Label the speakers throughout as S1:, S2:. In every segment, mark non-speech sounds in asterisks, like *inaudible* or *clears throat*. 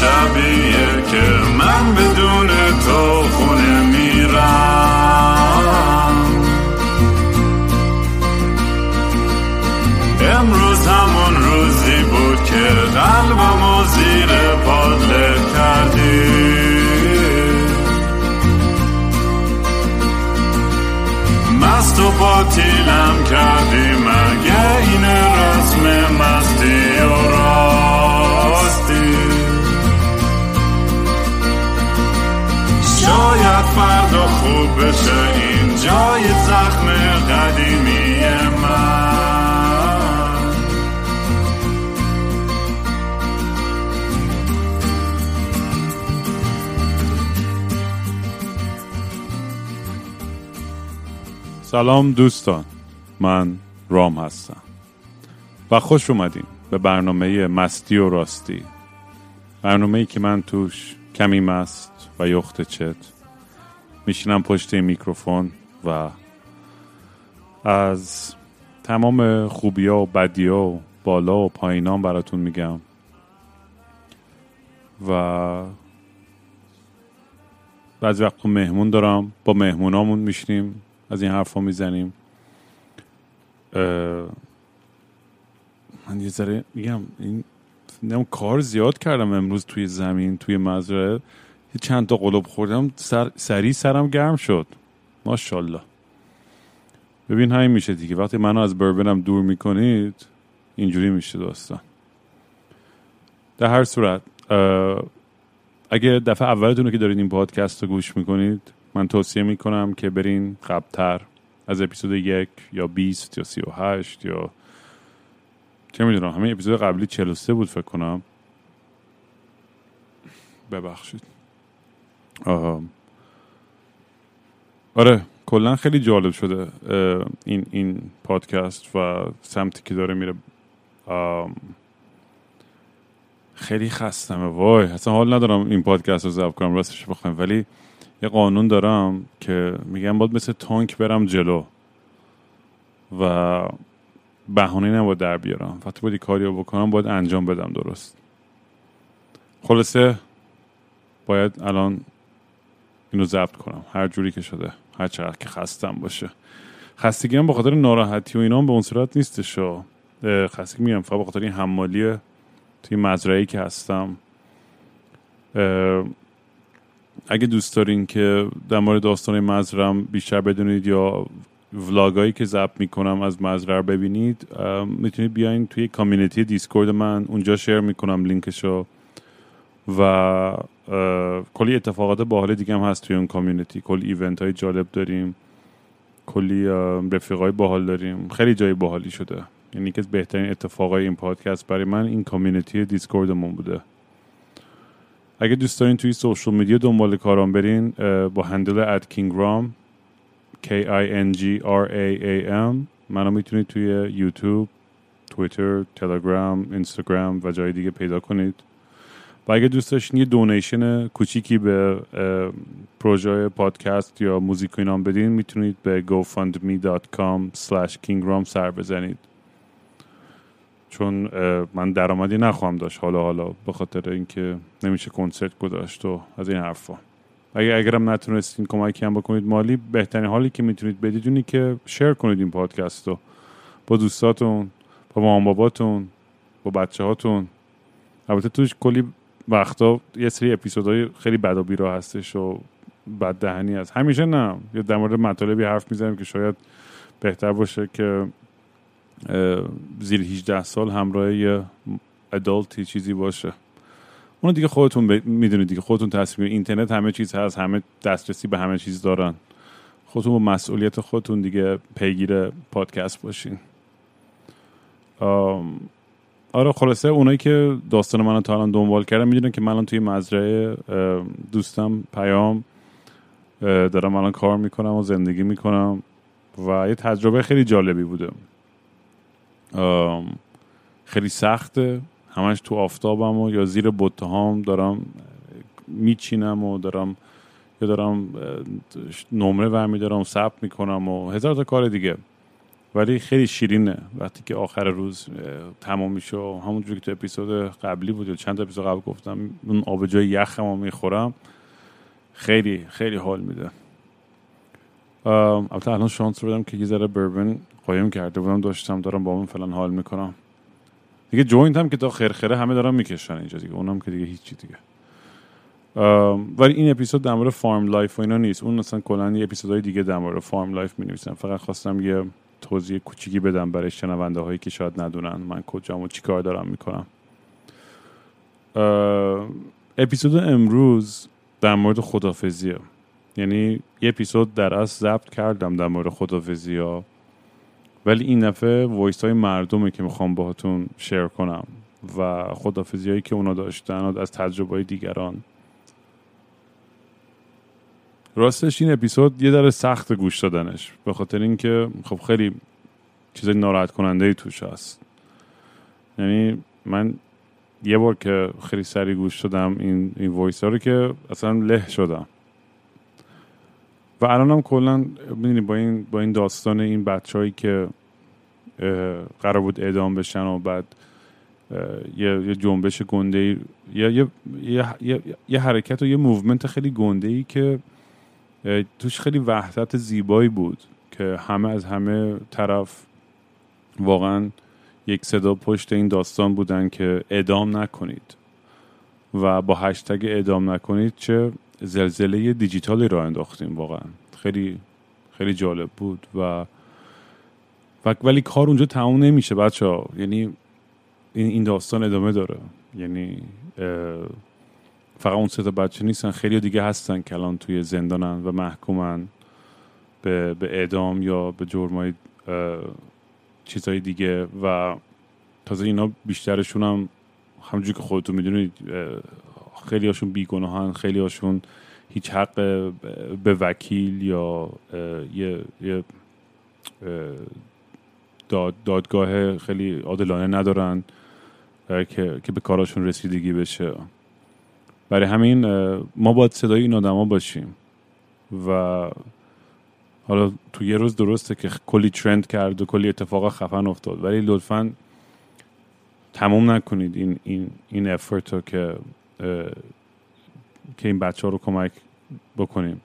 S1: شبیه که من بدون
S2: سلام دوستان من رام هستم و خوش اومدین به برنامه مستی و راستی. برنامه ای که من توش کمی مست و یخت چت میشینم پشت میکروفون و از تمام خوبی و بدی و بالا و پایینام براتون میگم و بعضی وقت مهمون دارم با مهمونامون میشنیم از این حرفا می‌زنیم. من یه ذره میگم این نم کار زیاد کردم امروز توی زمین توی مزرعه. یه چند تا قلوب خوردم سر سری سرم گرم شد. ماشاءالله. ببین همین میشه دیگه. وقتی منو از بربنم دور می‌کنید اینجوری میشه داستان. در هر صورت اگه دفعه اولتونه که دارید این پادکست رو گوش می‌کنید من توصیه می‌کنم که برین قبلتر از اپیزود یک یا 20 یا 38 یا چه می‌دونم همین اپیزود قبلی 43 بود فکر کنم. ببخشید. آه. آره کلا خیلی جالب شده این این پادکست و سمتی که داره میره. خیلی خستمه وای اصلا حال ندارم این پادکست رو ضبط کنم راستش بخوایم. ولی یه قانون دارم که میگم باید مثل تانک برم جلو و بهانه نباید در بیارم. وقتی باید کاری رو بکنم باید انجام بدم درست. خلاصه باید الان اینو ضبط کنم. هر جوری که شده هر چقدر که خستم باشه. خستگی هم به خاطر ناراحتی و اینا به اون صورت نیستش خستگی میگم فقط به خاطر این حمالی توی مزرعه که هستم. اگه دوست دارین که در مورد داستان مزرعم بیشتر بدونید یا vlog ایی که ضبط می‌کنم از مزرعه ببینید می‌تونید بیاین توی community دیسکورد من. اونجا share می‌کنم لینکشو و کلی اتفاقات باحال دیگه هم هست توی اون community. کلی event های جالب داریم. کلی رفیقای باحال داریم. خیلی جای باحالی شده. یعنی که بهترین اتفاقای این پادکست برای من این community دیسکوردمون بوده. اگه دوست دارین توی social media دنبال کارام برین با handle at کینگرام K I N G R A A M. منو می‌تونید توی یوتیوب توییتر تلگرام اینستاگرام و جای دیگه پیدا کنید. و اگه دوست داشتین یه donation کوچیکی به پروژه پادکست یا موزیک اینام بدین می‌تونید به gofundme.com slash kingram سر بزنید. چون من درآمدی نخواهم داشت حالا حالا به خاطر اینکه نمیشه کنسرت گذاشت و از این حرفا. اگه اگرم نتونستین کمکی هم بکنید مالی بهترین حالی که می‌تونید بدید که شیر کنید این پادکست رو با دوستاتون با مامان باباتون با بچه هاتون البته توش کلی وقتا یه سری اپیزودهای خیلی بد و بیرا هستش و بد دهنی هست. همیشه نه. یه در مورد مطالبی حرف می‌زنیم که شاید بهتر باشه که زیر 18 سال همراه یه ادالتی چیزی باشه. اونو دیگه خودتون ب... می‌دونید دیگه. خودتون تصمیم اینترنت همه چیز هست همه دسترسی به همه چیز دارن. خودتون با مسئولیت خودتون دیگه پیگیر پادکست باشین. آره خلاصه اونایی که داستان منو تا الان دنبال کردن می‌دونن که من توی مزرعه دوستم پیام دارم الان کار می‌کنم و زندگی می‌کنم و یه تجربه خیلی جالبی بوده. خیلی سخته. همش تو آفتابم و یا زیر بطه هام دارم میچینم و دارم یا دارم نمره ورمی دارم ثبت می‌کنم و هزار تا کار دیگه. ولی خیلی شیرینه. وقتی که آخر روز تمام میشه و همونجوری که تو اپیزود قبلی بود چند اپیزود قبل گفتم اون آبجوی یخم می‌خورم خیلی خیلی حال میده. البته الان شانس رو بدم که یه ذره بربن قایم کرده بودم داشتم دارم با اون فلان حال می‌کنم. دیگه joint هم که تا خرخره همه دارم می‌کشن اینجا دیگه اونم که دیگه هیچی دیگه. ولی این اپیزود در مورد farm life و اینا نیست. اون اصلا کلا یه اپیزودهای دیگه در مورد farm life می نویسم فقط خواستم یه توضیح کوچیکی بدم برای شنونده هایی که شاید ندونن من کجام و چیکار دارم می‌کنم. اپیزود امروز در مورد خدافزیه یعنی یه اپیزود در اصل ضبط کردم در مورد خدافزی ولی این دفعه وایس های مردمه که می‌خوام باهاتون شیر کنم و خدافزی هایی که اونا داشتن از تجربه دیگران. راستش این اپیزود یه در سخت گوش دادنش به خاطر اینکه خب خیلی چیز ناراحت کننده ای توش هست. یعنی من یه بار که خیلی سری گوش دادم این این وایس ها رو که اصلا له شدم. و الان هم کلا با این با این داستان این بچههایی که قرار بود اعدام بشن و بعد یه, یه جنبش گنده ای یه, یه, یه, یه حرکت و یه movement خیلی گنده ای که توش خیلی وحدت زیبایی بود که همه از همه طرف واقعا یک صدا پشت این داستان بودن که اعدام نکنید. و با هشتگ اعدام نکنید چه زلزله دیجیتالی را انداختیم واقعا. خیلی خیلی جالب بود و ولی کار اونجا تموم نمیشه بچه ها یعنی این داستان ادامه داره. یعنی فقط اون سه تا بچه نیستن. خیلی دیگه هستن که الان توی زندانن و محکومن به, به اعدام یا به جرمای چیزهای دیگه و تازه اینا بیشترشون هم همونجور که خودتون می‌دونید خیلی هاشون بیگناهن خیلی هاشون هیچ حق به وکیل یا یه, یه داد دادگاه خیلی عادلانه ندارن که, که به کاراشون رسیدگی بشه. برای همین ما باید صدای این آدما باشیم و حالا تو یه روز درسته که کلی ترند کرد و کلی اتفاقا خفن افتاد ولی لطفا تموم نکنید این این این افرت رو که که این بچه ها رو کمک بکنیم.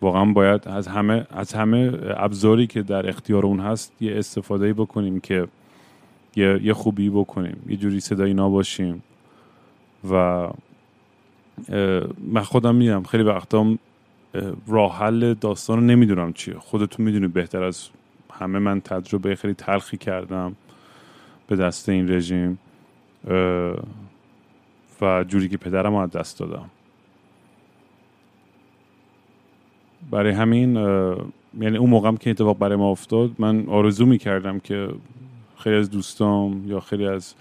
S2: واقعا باید از همه از همه ابزاری که در اختیار اون هست یه استفاده بکنیم که یه, یه خوبی بکنیم یه جوری صدایی نباشیم. و من خودم میدم خیلی وقتا راه حل داستان رو نمی‌دونم چیه. خودتون می‌دونید بهتر از همه من تجربه خیلی تلخی کردم به دست این رژیم. و جوری که پدرم از دست دادم. برای همین یعنی اون موقعم که اتفاق برای ما افتاد من آرزو می‌کردم که خیلی از دوستام یا خیلی از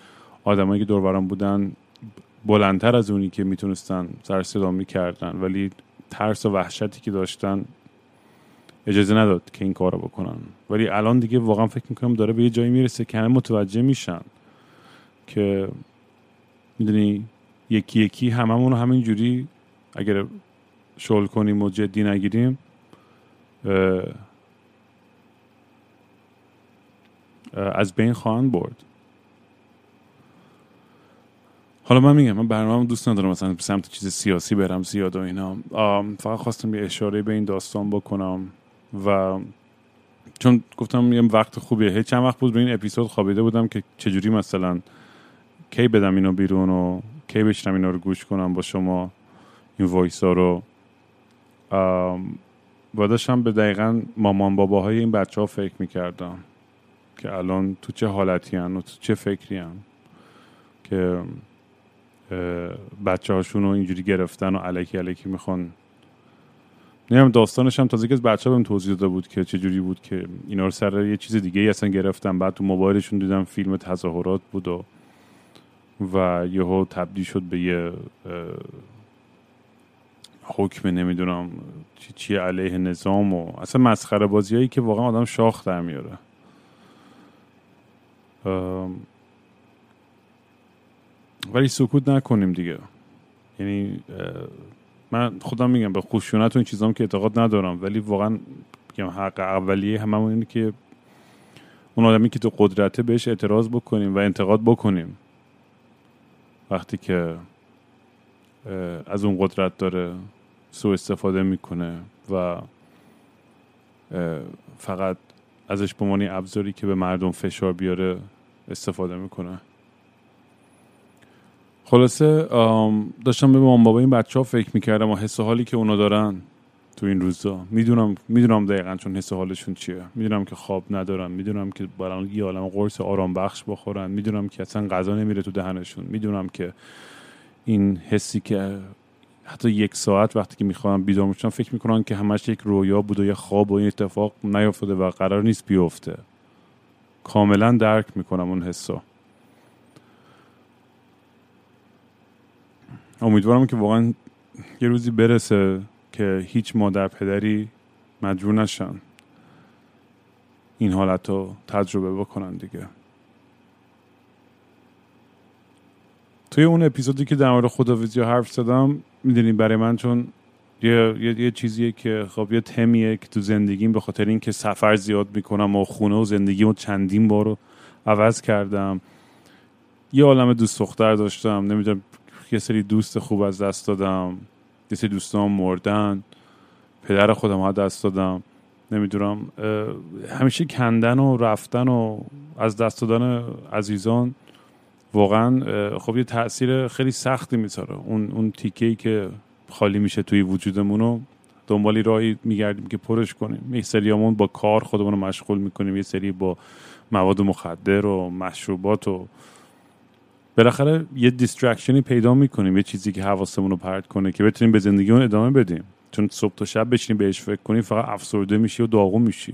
S2: آدمایی که دور بودن بلندتر از اونی که می‌تونستن سر صدا می‌کردن ولی ترس و وحشتی که داشتن اجازه نداد که این کار رو بکنن. ولی الان دیگه واقعا فکر می‌کنم داره به یه جایی می‌رسه که همه متوجه میشن که می‌دونی یکی یکی هممون همین جوری اگر شل کنیم و جدی نگیریم از بین خواهند برد. حالا من میگم من برنامه دوست ندارم مثلا سمت چیز سیاسی برم زیاد و اینا. فقط خواستم یه اشاره به این داستان بکنم و چون گفتم یه وقت خوبیه. چند وقت بود به این اپیزود خوابیده بودم که چجوری مثلا کی بدم اینو بیرون و کی بشنم اینا رو گوش کنم با شما این وایس ها رو و داشتم به دقیقا مامان باباهای این بچه ها فکر می‌کردم که الان تو چه حالتی هن و تو چه فکری هن که بچه هاشون رو اینجوری گرفتن و علکی علکی می‌خوان. نیم داستانش هم تازه که بچه بهم توضیح داده بود که چجوری بود که اینا رو سر یه چیز دیگه ای اصلا گرفتن. بعد تو موبایلشون دیدم فیلم تظاهرات بود و و یهو تبدیل شد به یه حکم نمی‌دونم چی, چی علیه نظام و اصلا مسخره بازیایی که واقعا آدم شاخ در میاره. ولی سکوت نکنیم دیگه. یعنی من خودم میگم به خشونت و این چیزام که اعتقاد ندارم ولی واقعا میگم حق اولیه هممون اینه که اون آدمی که تو قدرته بهش اعتراض بکنیم و انتقاد بکنیم. وقتی که از اون قدرت داره سوء استفاده می‌کنه و فقط ازش به عنوان ابزاری که به مردم فشار بیاره استفاده می‌کنه. خلاصه داشتم به مام بابا این بچه ها فکر می‌کردم و حس حالی که اونا دارن تو این روزا. می‌دونم می‌دونم دقیقا چون حس حالشون چیه. می‌دونم که خواب ندارن. می‌دونم که برای یه عالم قرص آرام بخش بخورن. می‌دونم که اصلا غذا نمیره تو دهنشون. می‌دونم که این حسی که حتی یک ساعت وقتی که می‌خوام بیدار میشن فکر می‌کنن که همش یک رویا بود و یه خواب و این اتفاق نیافتاده و قرار نیست بیفته. کاملا درک می‌کنم اون حسو. امیدوارم که واقعا یه روزی برسه. که هیچ مادر پدری مجبور نشن این حالت رو تجربه بکنن دیگه. توی اون اپیزودی که در مورد خداویزی حرف زدم می‌دونیم برای من چون یه, یه،, یه چیزیه که خب یه تمیه که تو زندگیم به خاطر اینکه سفر زیاد می‌کنم و خونه و زندگیمو چندین بار رو عوض کردم. یه عالم دوست دختر داشتم نمی‌دونم یه سری دوست خوب از دست دادم. یه سری دوستان مردن. پدر خودم دست دادم. نمی‌دونم همیشه کندن و رفتن و از دست دادن عزیزان واقعا خب یه تاثیر خیلی سختی می‌ذاره. اون اون تیکه ای که خالی میشه توی وجودمون رو دنبالی راهی میگردیم که پرش کنیم. یه سریامون با کار خودمون رو مشغول می‌کنیم. یه سری با مواد مخدر و مشروبات و بالاخره یه distraction ی پیدا می‌کنیم یه چیزی که حواسمون رو پرت کنه که بتونیم به زندگیمون ادامه بدیم. چون صبح تا شب بشینیم بهش فکر کنیم فقط افسرده میشی و داغون میشی.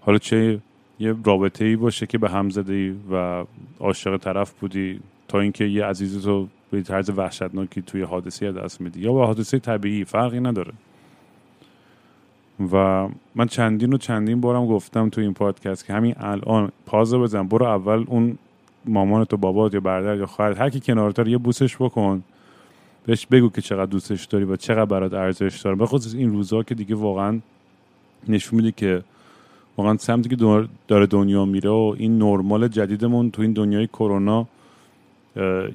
S2: حالا چه یه رابطه ای باشه که به هم زده ای و عاشق طرف بودی تا اینکه یه عزیزتو به طرز وحشتناکی توی حادثه از دست میدی. یا به حادثه طبیعی فرقی نداره. و من چندین و چندین بارم گفتم تو این پادکست که همین الان پازه بزن برو اول اون مامان تو بابات یا برادر یا خواهرت هر کی کنارت یه بوسش بکن. بهش بگو که چقدر دوستش داری و چقدر برات ارزش داره. به خصوص این روزها که دیگه واقعا نشون میده که واقعا سمتی که داره دنیا میره و این نرمال جدیدمون تو این دنیای کرونا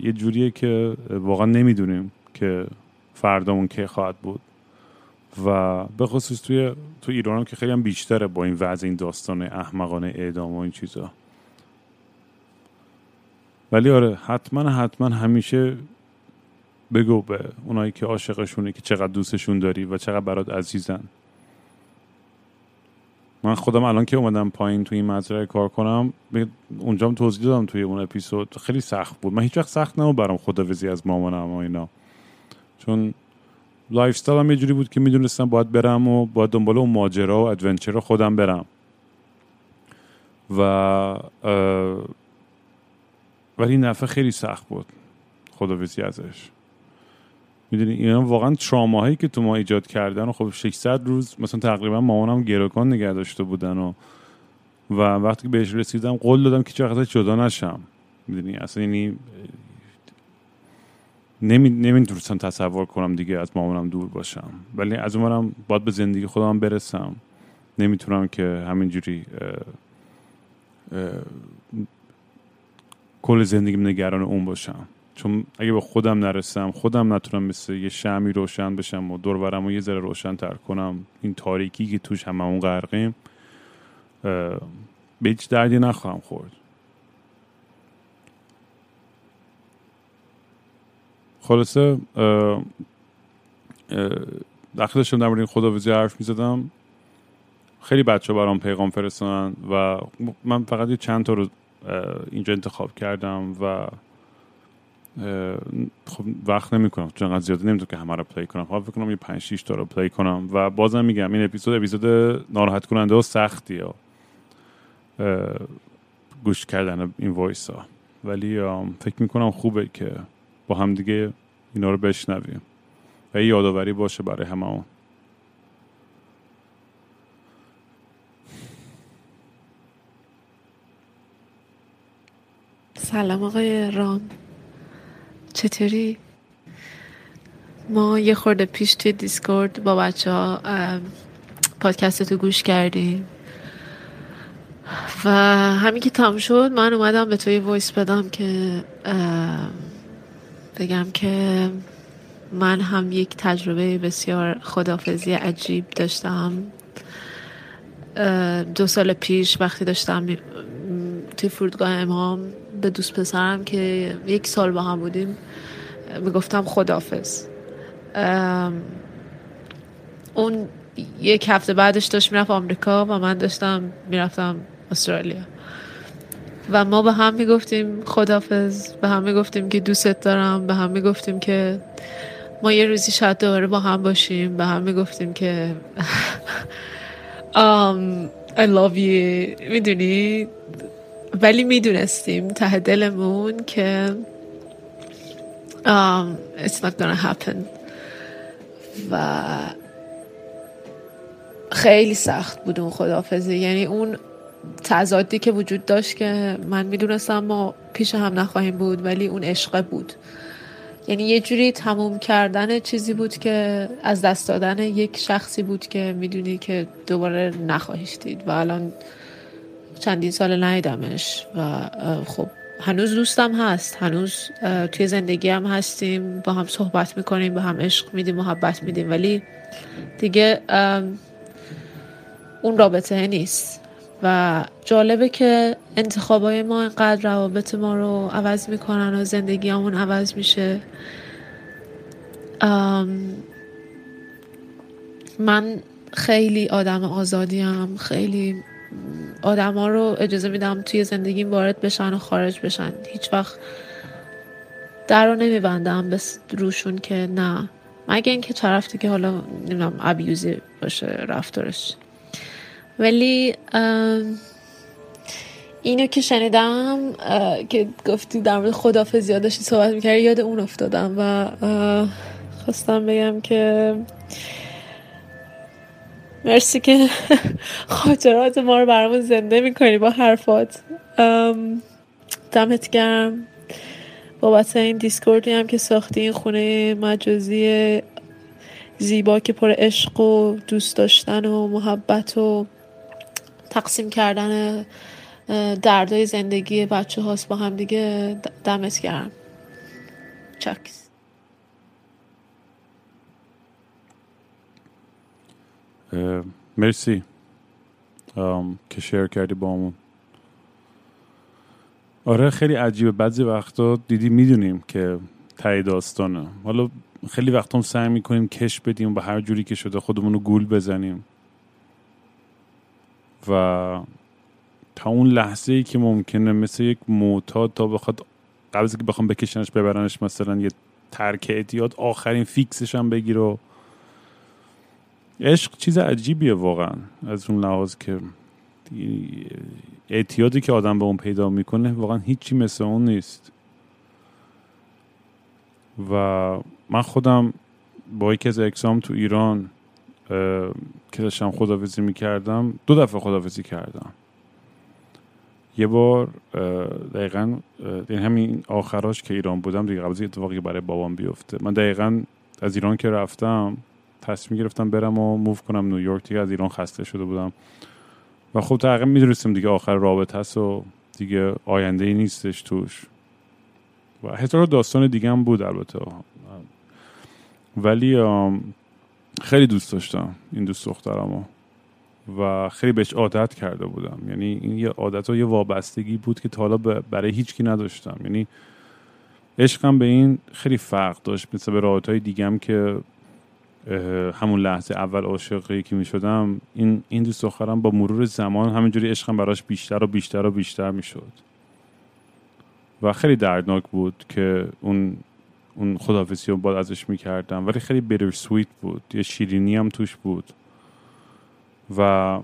S2: یه جوریه که واقعا نمی‌دونیم که فردامون کی خواهد بود. و به خصوص توی تو ایران هم که خیلی هم بیشتره با این وضع این داستان احمقانه اعدام و این چیزا. ولی آره حتما حتما همیشه بگو به اونایی که عاشقشونه که چقدر دوستشون داری و چقدر برات عزیزن. من خودم الان که اومدم پایین توی این مزرعه کار کنم اونجا توضیح دادم توی اون اپیزود. خیلی سخت بود. من هیچ وقت سخت نمو برام خدافزی از مامانم و اینا. چون lifestyle هم یه جوری بود که می‌دونستم باید برم و باید دنبال اون ماجرا و adventure خودم برم. و ولی این دفعه خیلی سخت بود. خدافظی ازش. می‌دونی اینا واقعا تراماهایی که تو ما ایجاد کردن و خب 600 روز مثلا تقریبا مامانم گروکان نگه داشته بودن و و وقتی که بهش رسیدم قول دادم که چقدر جدا نشم. می‌دونی اصلا یعنی نمی نمی‌تونستم تصور کنم دیگه از مامانم دور باشم. ولی از اونورم باید به زندگی خودم برسم. نمی‌تونم که همینجوری کل زندگیم نگران اون باشم. چون اگه به خودم نرسم خودم نتونم مثل یه شمی روشن بشم و دورورم و یه ذره روشن تر کنم. این تاریکی که توش هممون غرقیم به هیچ دردی نخواهم خورد. خلاصه وقتی داشتم در مورد خدافظی حرف می‌زدم خیلی بچه‌ها برام پیغام فرستادن و من فقط یه چند تا رو اینجا انتخاب کردم و خب وقت نمی‌کنم چون انقدر زیاده نمی‌تونم که همه رو play کنم. حالا فکر کنم یه 5 6 تا رو play کنم و بازم میگم این اپیزود اپیزود ناراحت کننده و سختی ها گوش کردن این وایس ها ولی فکر می‌کنم خوبه که با هم دیگه اینا رو بشنویم. و یادآوری باشه برای هممون
S3: سلام آقای رام. چطوری؟ ما یه خورده پیش توی دیسکورد با بچه ها پادکستتو گوش کردیم.
S4: و همین که تموم شد من اومدم به توی voice بدم که بگم که من هم یک تجربه بسیار خدافظی عجیب داشتم. دو سال پیش وقتی داشتم توی فرودگاه امام به دوست پسرم که یک سال با هم بودیم می‌گفتم خدافز اون یک هفته بعدش داشت می‌رفت آمریکا و من داشتم می‌رفتم استرالیا. و ما به هم می‌گفتیم خدافز به هم می‌گفتیم که دوستت دارم به هم می‌گفتیم که ما یه روزی شاید دوباره با هم باشیم به هم می‌گفتیم که *laughs* um, I love you. می‌دونی؟ ولی می‌دونستیم ته دلمون که um, it's not gonna happen. و خیلی سخت بود اون خدافزی یعنی اون تضادی که وجود داشت که من می‌دونستم ما پیش هم نخواهیم بود ولی اون عشقه بود. یعنی یه جوری تموم کردن چیزی بود که از دست دادن یک شخصی بود که می‌دونی که دوباره نخواهیش دید. و الان چندین سال ندیدمش و خب هنوز دوستم هست هنوز توی زندگی هم هستیم با هم صحبت می‌کنیم با هم عشق میدیم محبت میدیم ولی دیگه اون رابطه نیست. و جالبه که انتخابای ما اینقدر روابط ما رو عوض می‌کنن و زندگی همون عوض میشه. من خیلی آدم آزادیم خیلی آدما رو اجازه میدم توی زندگیم وارد بشن و خارج بشن. هیچ وقت در رو نمیبندم به روشون که نه. مگه اینکه طرفتی که حالا نمی‌دونم ابیوزی باشه رفتارش. ولی اینو که شنیدم که گفتی در مورد خدافزی داشتی صحبت می‌کردی یاد اون افتادم و خواستم بگم که مرسی که *laughs* خاطرات ما رو برامون زنده می‌کنی با حرفات. دمت گرم. بابت این دیسکوردی هم که ساختی این خونه مجازی زیبا که پر عشق و دوست داشتن و محبت و تقسیم کردن دردای زندگی بچه هاست با هم دیگه دمت گرم. چکس
S2: مرسی. که شیر کردی با همون. آره خیلی عجیبه. بعضی وقتا دیدی می‌دونیم که تایی داستانه. حالا خیلی وقتا هم سعی می‌کنیم کش بدیم به هر جوری که شده خودمون رو گول بزنیم. و تا اون لحظه ای که ممکنه مثل یک معتاد تا بخواد قبل که بخوام بکشنش ببرنش مثلا یه ترک اعتیاد آخرین فیکسش هم بگیر و عشق چیز عجیبیه واقعا از اون لحاظ که اعتیادی که آدم به اون پیدا می‌کنه واقعا هیچی مثل اون نیست. و من خودم با یکی از اکسام تو ایران که داشتم خدافزی می‌کردم دو دفعه خدافزی کردم. یه بار دقیقا این همین آخراش که ایران بودم دیگه قبل اتفاقی برای بابام بیفته. من دقیقا از ایران که رفتم تصمیم گرفتم برم و موف کنم نیویورک دیگه از ایران خسته شده بودم. و خب تقریبا می‌دونستم دیگه آخر رابطه هست و دیگه آینده ای نیستش توش. و حتی داستان دیگه هم بود البته. ولی خیلی دوست داشتم این دوست دخترمو و خیلی بهش عادت کرده بودم. یعنی این یه عادت و یه وابستگی بود که تا حالا برای هیچکی نداشتم. یعنی عشقم به این خیلی فرق داشت مثل به رابط های دیگم که همون لحظه اول عاشقی که می شدم این, این دوست دخترم با مرور زمان همینجوری عشقم براش بیشتر و بیشتر و بیشتر می شد و خیلی دردناک بود که اون اون خداحافظی رو باید ازش می‌کردم ولی خیلی بیتر سویت بود. یه شیرینی هم توش بود. و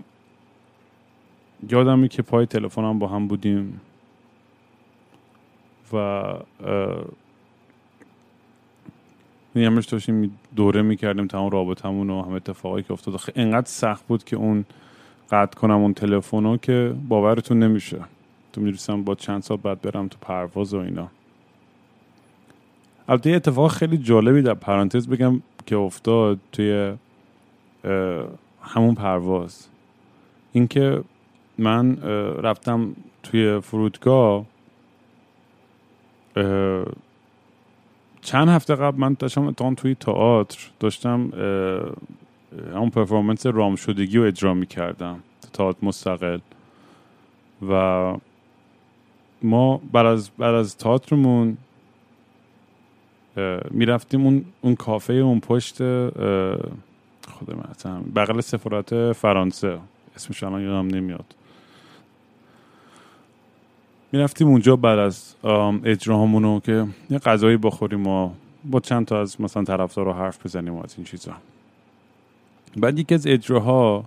S2: یادمی که پای تلفنم با هم بودیم و همش داشتیم دوره می‌کردیم تمام رابطمون و هم اتفاقایی که افتاد انقدر سخت بود که اون قطع کنم اون تلفن که باورتون نمیشه. تو می‌دونستم با چند سال بعد برم تو پرواز و اینا. البته یه اتفاق خیلی جالبی در پرانتز بگم که افتاد توی همون پرواز. اینکه من رفتم توی فرودگاه چند هفته قبل من داشتم توی تئاتر داشتم همون پرفورمنس رام شدگی رو اجرا می کردم تئاتر مستقل. و ما بعد از بعد از تئاترمون می‌رفتیم اون اون کافه اون پشت خود بغل سفارت فرانسه. اسمش الان یادم نمیاد. می‌رفتیم اونجا بعد از اجراهامونو که یه غذایی بخوریم و با چند تا از مثلا طرفدار رو حرف بزنیم و از این چیزا. بعد یکی از اجراها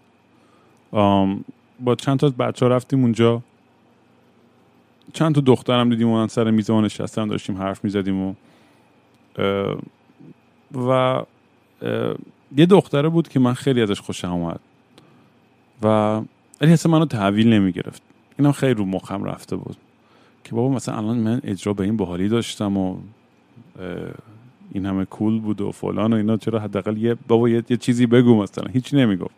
S2: با چند تا از بچه ها رفتیم اونجا. چند تا دخترم دیدیم و سر میز ما نشستن داشتیم حرف می‌زدیم و و یه دختره بود که من خیلی ازش خوشم اومد. و ولی اصلا منو تحویل نمی‌گرفت. اینم خیلی رو مخم رفته بود. که بابا مثلا الان من اجرا به این بحالی داشتم و این همه کول بود و فلان و اینا چرا حداقل یه بابا یه, چیزی بگو مثلا. هیچی نمی‌گفت.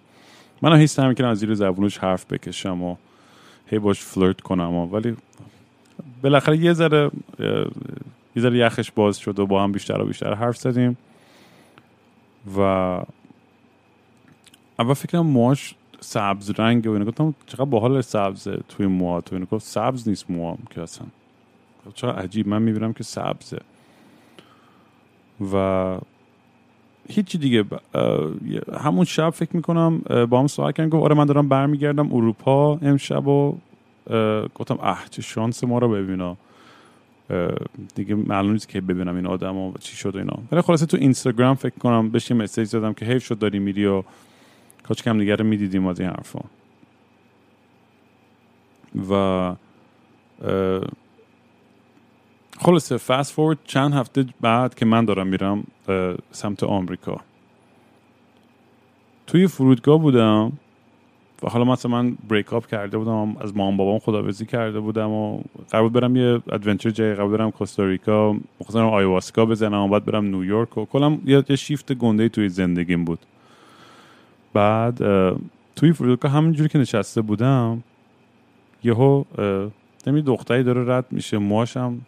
S2: من هیچ هم که از زیر زبونش حرف بکشم و هی باش فلرت کنم و ولی بالاخره یه ذره یه ذره یخش باز شد و با هم بیشتر و بیشتر حرف زدیم. و اول فکرم موهاش سبز رنگ و اینا. گفتم چقدر باحال سبز توی موها تو. اینا گفت سبز نیست موهام که اصلا. چقدر عجیب. من می‌بینم که سبزه. و هیچی دیگه. همون شب فکر می‌کنم با هم صحبت کردن. گفت آره من دارم برمیگردم اروپا امشب و گفتم اه چه شانس ما رو ببینا. دیگه معلوم نیست که ببینم این آدم و چی شد اینا. ولی خلاصه تو اینستاگرام فکر کنم بهش یه مسیج زدم که حیف شد داری میری و کاش کم دیگه رو می‌دیدیم از این حرفا. و خلاصه fast forward چند هفته بعد که من دارم میرم سمت آمریکا. توی فرودگاه بودم و حالا مثلا من break up کرده بودم از مام بابام خدافظی کرده بودم و قرار برم یه adventure جای قرار برم کوستاریکا مخصوصا ayahuasca بزنم بعد برم نیویورک و کلا یه شیفت گنده توی زندگیم بود. بعد توی فرودگاه همینجوری که نشسته بودم یهو نمی دختری داره رد میشه موهاشم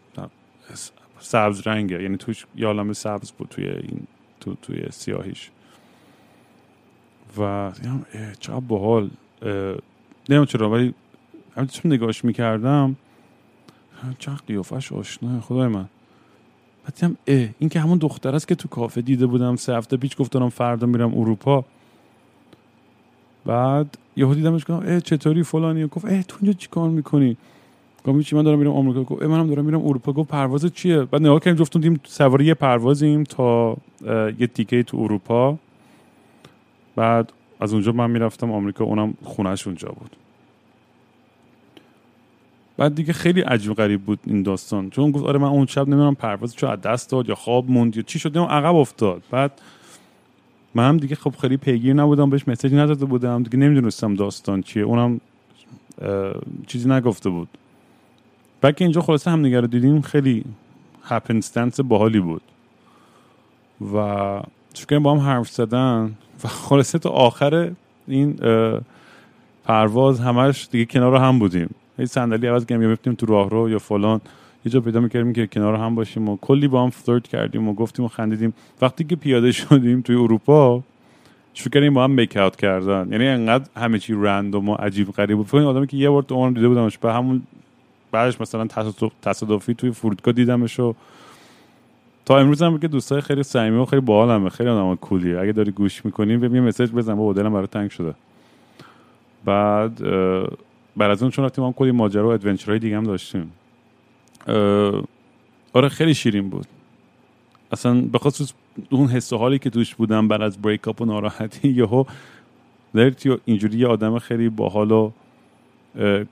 S2: سبز رنگه یعنی توش یه عالم سبز بود توی این تو توی سیاهیش. و چه باحال نمیم چرا ولی همینطور نگاهش می‌کردم چه قیافش آشناه خدای من. بعد دیدم این که همون دختر است که تو کافه دیده بودم سه هفته پیش گفتم فردا میرم اروپا. بعد یهو دیدمش گفتم چطوری فلانی گفت اه تو اینجا چیکار می‌کنی؟ گفتم چی من دارم میرم آمریکا. گفت منم دارم میرم اروپا. گفت پرواز چیه؟ بعد نگاه کردیم جفتون دیم سواری پروازیم تا یه تیکه تو اروپا. بعد از اونجا من می‌رفتم آمریکا. اونم خونهش اونجا بود. بعد دیگه خیلی عجیب غریب بود این داستان. چون گفت آره من اون شب نمی‌دونم پرواز چه از دست داد یا خواب موند یا چی شد عقب افتاد. بعد من هم دیگه خب خیلی پیگیر نبودم بهش مسیج نداده بودم. دیگه نمی‌دونستم داستان چیه. اونم چیزی نگفته بود. بعد که اینجا خلاصه هم رو دیدیم خیلی هپنستنس باحالی بود. و شکر با هم حرف زدن و خلاصه تا آخر این پرواز همش دیگه کنار هم بودیم. یه صندلی عوض کردیم یا تو راهرو یا فلان. یه جا پیدا می‌کردیم که کنار هم باشیم و کلی با هم فلرت کردیم و گفتیم و خندیدیم. وقتی که پیاده شدیم توی اروپا شروع کردیم با هم میک اوت کردن. یعنی انقدر همه چی رندوم و عجیب غریب بود. فکر آدمی که یه بار تو عمرم دیده بودمش به همون بعدش مثلا تصادفی توی فرودگاه دیدمش و تا امروز هم که دوستای خیلی صمیمی و خیلی باحالمه. خیلی آدم کولیه. اگه داری گوش می‌کنیم ببین یه مسیج بزن با دلم برای تنگ شده. بعد بعد از اون چون رفتیم هم کلی ماجرا و ادونچرهای دیگه هم داشتیم. آره خیلی شیرین بود. اصلا به خصوص اون حس و حالی که توش بودم بعد از بریک اپ و ناراحتی یهو درتی اینجوری یه آدم خیلی باحال و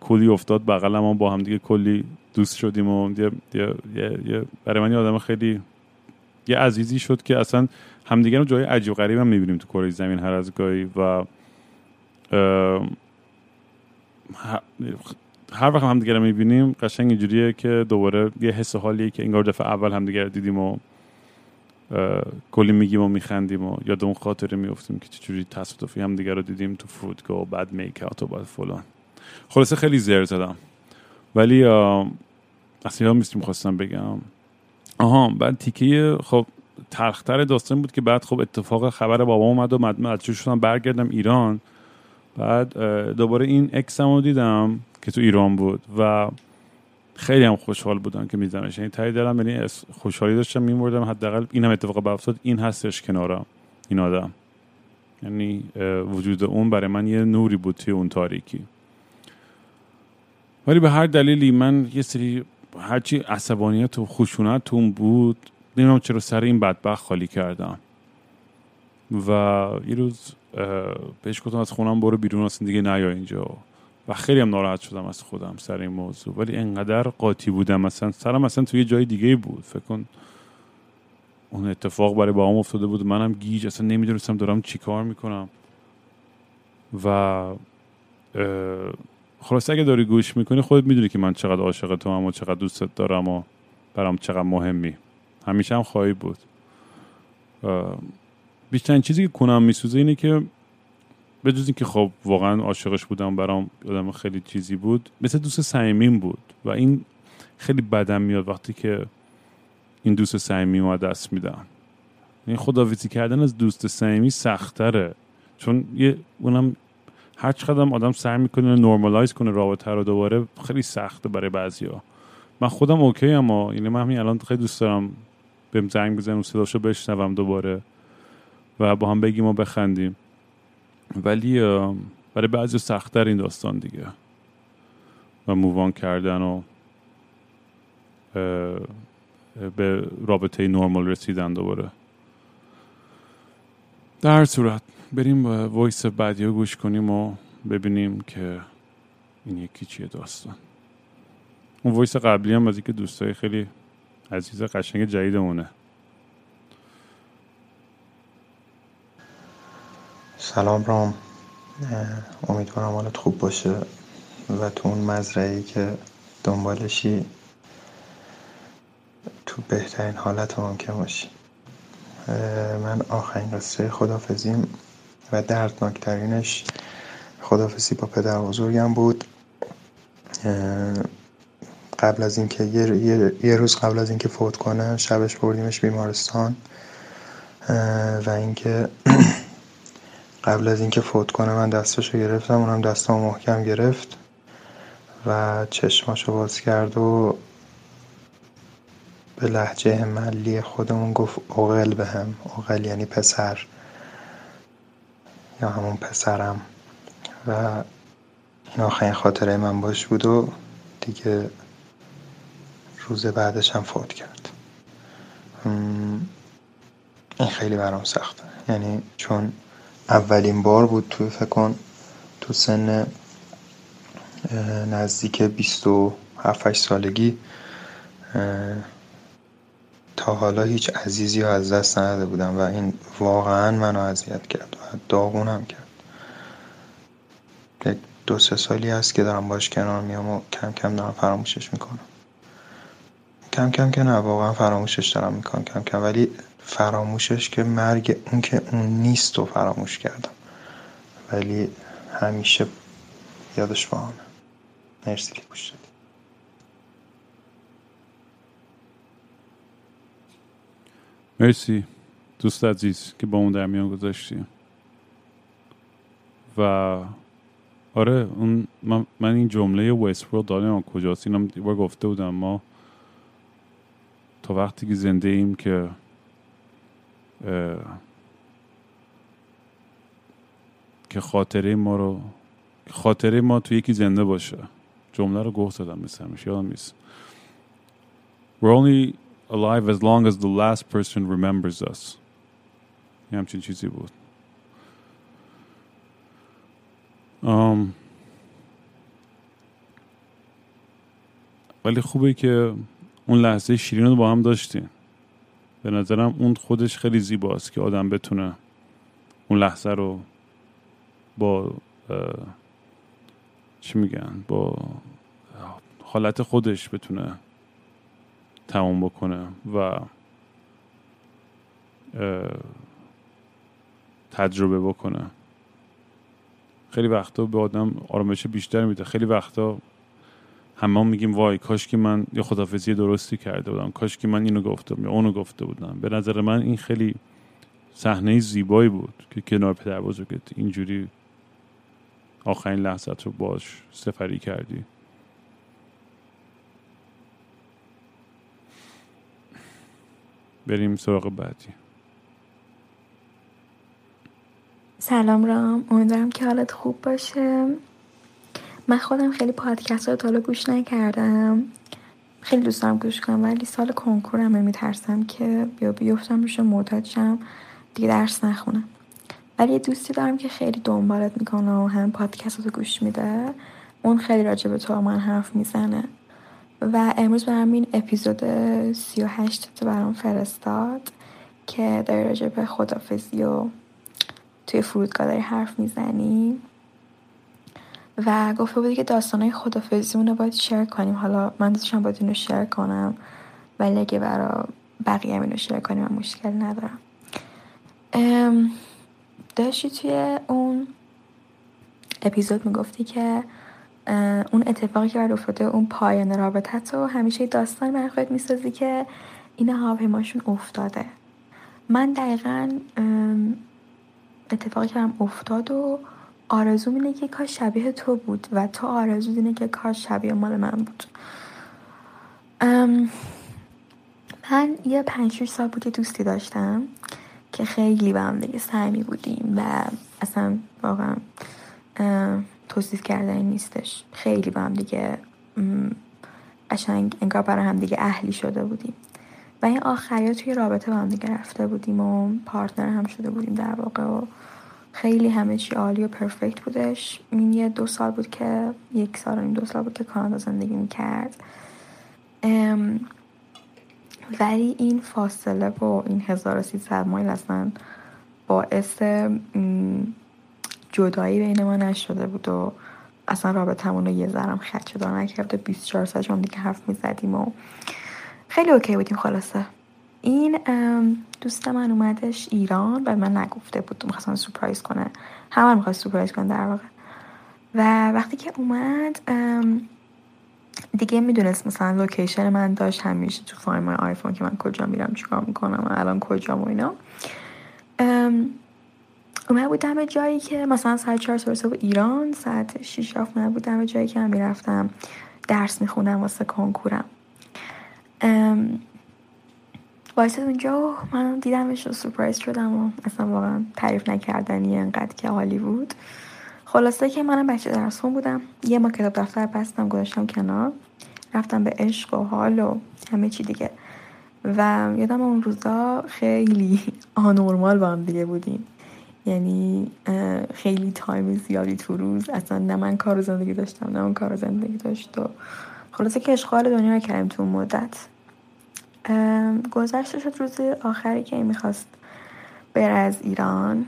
S2: کلی افتاد. بغلم با هم دیگه کلی دوست شدیم و یه, یه, یه, برای من یه آدم خیلی یه عزیزی شد که اصلا همدیگه رو جای عجیب غریب هم می‌بینیم تو کره زمین هر از گاهی و هر وقت هم دیگه رو می‌بینیم قشنگ اینجوریه که دوباره یه حس حالیه که انگار دفعه اول هم دیگه دیدیم و کلی میگیم و میخندیم و یاد اون خاطره میفتیم که چجوری تصادفی هم دیگه رو دیدیم تو فرودگاه و بعد میک و بعد فلان. خلاصه خیلی زر زدم. ولی اصلا میستیم خواستم بگم. آها بعد تیکه خب تلختر داستان بود که بعد خب اتفاق خبر بابا اومد و مدرسه شدم برگردم ایران. بعد دوباره این اکسم رو دیدم که تو ایران بود و خیلی هم خوشحال بودم که میدمش. یعنی تایی دلم یعنی خوشحالی داشتم میمردم حداقل این هم اتفاق افتاد این هستش کنارم این آدم. یعنی وجود اون برای من یه نوری بود توی اون تاریکی. ولی به هر دلیلی من یه سری هرچی عصبانیت و خشونت اون بود نمی‌دونم چرا سر این بدبخت خالی کردم. و یه روز بهش گفتم از خونم برو بیرون اصلا دیگه نیا اینجا. و خیلی هم ناراحت شدم از خودم سر این موضوع. ولی انقدر قاطی بودم مثلا سرم مثلا توی جای دیگه بود. فکر کن اون اتفاق برای با هم افتاده بود. منم گیج اصلا نمی‌دونستم دارم چیکار می‌کنم. و خلاص اگه داری گوش می‌کنی خودت می‌دونی که من چقدر عاشق تو هم و چقدر دوستت دارم و برام چقدر مهمی. همیشه هم خواهی بود. بیشترین چیزی که کنم میسوزه اینه که به اینکه خب واقعا عاشقش بودم برام یادم خیلی چیزی بود مثل دوست صمیمیم بود و این خیلی بدم میاد وقتی که این دوست صمیمی ما دست میدم این خداویسی کردن از دوست صمیمی سختره. چون یه اونم هر چقدر آدم سعی می‌کنه نرمالایز کنه رابطه رو دوباره خیلی سخته برای بعضیا من خودم okay ام ا یعنی من همین الان خیلی دوست دارم بهم زنگ بزنم صداشو بشنوم دوباره. و با هم بگیم و بخندیم. ولی برای بعضی سختتر این داستان دیگه. و move on کردن و به رابطه نرمال رسیدن دوباره. در صورت بریم voice بعدی رو گوش کنیم و ببینیم که این یکی چیه داستان. اون وایس قبلی هم از اینکه دوستای خیلی عزیز قشنگ جدیدمونه.
S5: سلام رام. امیدوارم حالت خوب باشه و تو اون مزرعی که دنبالشی تو بهترین حالت ممکن باشی. من آخرین قصه خدافزیم و دردناکترینش خدافزی با پدر بزرگم بود. قبل از اینکه یه،, یه،, روز قبل از اینکه فوت کنه شبش بردیمش بیمارستان. و اینکه *clears throat* قبل از اینکه فوت کنه من دستشو گرفتم اونم دستم محکم گرفت و چشماشو باز کرد و به لحجه ملی خودمون گفت اغل به هم. اغل یعنی پسر. یا همون پسرم. و این آخرین خاطره من باش بود و دیگه روز بعدش هم فوت کرد. این خیلی برام سخته. یعنی چون اولین بار بود توی فکر کن تو سن نزدیک بیست و هفت سالگی تا حالا هیچ عزیزی از دست نداده بودم و این واقعا منو اذیت کرد و داغونم کرد. یک دو سه سالی هست که دارم باش کنار میام و کم کم دارم فراموشش می‌کنم. کم کم که نه واقعا فراموشش دارم می‌کنم کم کم. ولی فراموشش که مرگ اون که اون نیست و فراموش کردم. ولی همیشه یادش با همه مرسی که گوش
S2: مرسی. دوست عزیز که با اون در میان گذاشتی. و آره اون من, من این جمله ویست رو دارم کجاست اینم گفته بودم ما تا وقتی که زنده ایم که که خاطره ما رو خاطره ما تو یکی زنده باشه. جمله رو گفت دادم مثل همیشه یادم نیست. We're only alive as long as the last person remembers us. یه همچین چیزی بود. um, ولی خوبه که اون لحظه شیرین رو با هم داشتیم. به نظرم اون خودش خیلی زیباست که آدم بتونه اون لحظه رو با چی میگن؟ با حالت خودش بتونه تموم بکنه و تجربه بکنه. خیلی وقتا به آدم آرامش بیشتر میده. خیلی وقتا همه میگیم وای کاش که من یه خدافزی درستی کرده بودم. کاش که من اینو گفتم یا اونو گفته بودم. به نظر من این خیلی صحنه زیبایی بود که کنار پدر بزرگت اینجوری آخرین لحظت رو باش سفری کردی. بریم سراغ بعدی.
S6: سلام رام. امیدوارم که حالت خوب باشه. من خودم خیلی پادکست رو تالا گوش نکردم. خیلی دوست دارم گوش کنم ولی سال کنکورم میترسم که بیا بیفتم روش معتاد شم دیگه درس نخونم. ولی یه دوستی دارم که خیلی دنبالت می‌کنه و هم پادکست رو گوش میده. اون خیلی راجع به تو من حرف می‌زنه. و امروز برام این اپیزود سی و هشت تو برام فرستاد که داری راجع به خدافزی و توی فرودگاه داری حرف می‌زنی. و گفته بودی که داستانهای خدافزی رو باید شیر کنیم. حالا من دوستشم باید اینو شیر کنم ولی اگه برا بقیه هم شیر کنیم من مشکل ندارم. داشتی توی اون اپیزود می‌گفتی که اون اتفاقی که برای افتاده اون پایان رابطت رو همیشه داستان برای خودت می‌سازی که این هواپیماشون افتاده. من دقیقا اتفاقی که هم افتاد و آرزوم اینه که کاش شبیه تو بود و تو آرزو اینه که کاش شبیه مال من بود. من یه پنج سال بود که دوستی داشتم که خیلی با هم دیگه سمی بودیم و اصلا واقعا توصیف کردنی نیستش. خیلی با هم دیگه قشنگ انگار برای هم دیگه اهلی شده بودیم. و این آخری توی رابطه با هم دیگه رفته بودیم و پارتنر هم شده بودیم در واقع و خیلی همه چی عالی و پرفکت بودش. این یه دو سال بود که یک سال و این دو سال بود که کانادا زندگی می‌کرد. ولی این فاصله و این 1300 mile اصلا باعث جدایی بین ما نشده بود و اصلا رابطمون رو یه ذرم خدشه دار نکرد و 24 ساعت هم دیگه حرف می‌زدیم و خیلی okay بودیم خلاصه. این دوست من اومدش ایران و من نگفته بود می‌خواستم surprise کنه. همه می‌خواست surprise کنه در واقع. و وقتی که اومد دیگه می‌دونست مثلا location من داشت همیشه تو Find My iPhone که من کجا میرم چیکار می‌کنم الان کجا و اینا. اومد بودم به جایی که مثلا ساعت چهار صبح ایران ساعت شیش هفت من بودم به جایی که من می‌رفتم. درس میخوندم واسه کنکورم. وایسد اونجا من دیدمش رو surprise شدم و اصلا واقعا تعریف نکردنی انقدر که عالی بود. خلاصه که منم بچه درسون بودم. یه ما کتاب دفتر بستم گذاشتم کنار. رفتم به عشق و حال و همه چی دیگه. و یادم اون روزا خیلی *laughs* آنورمال با هم دیگه بودیم. یعنی خیلی تایم زیادی تو روز. اصلا نه من کار زندگی داشتم نه اون کار زندگی داشت و خلاصه که اشغال دنیا رو کردیم تو مدت. گذشته شد روز آخری که می‌خواست بره از ایران.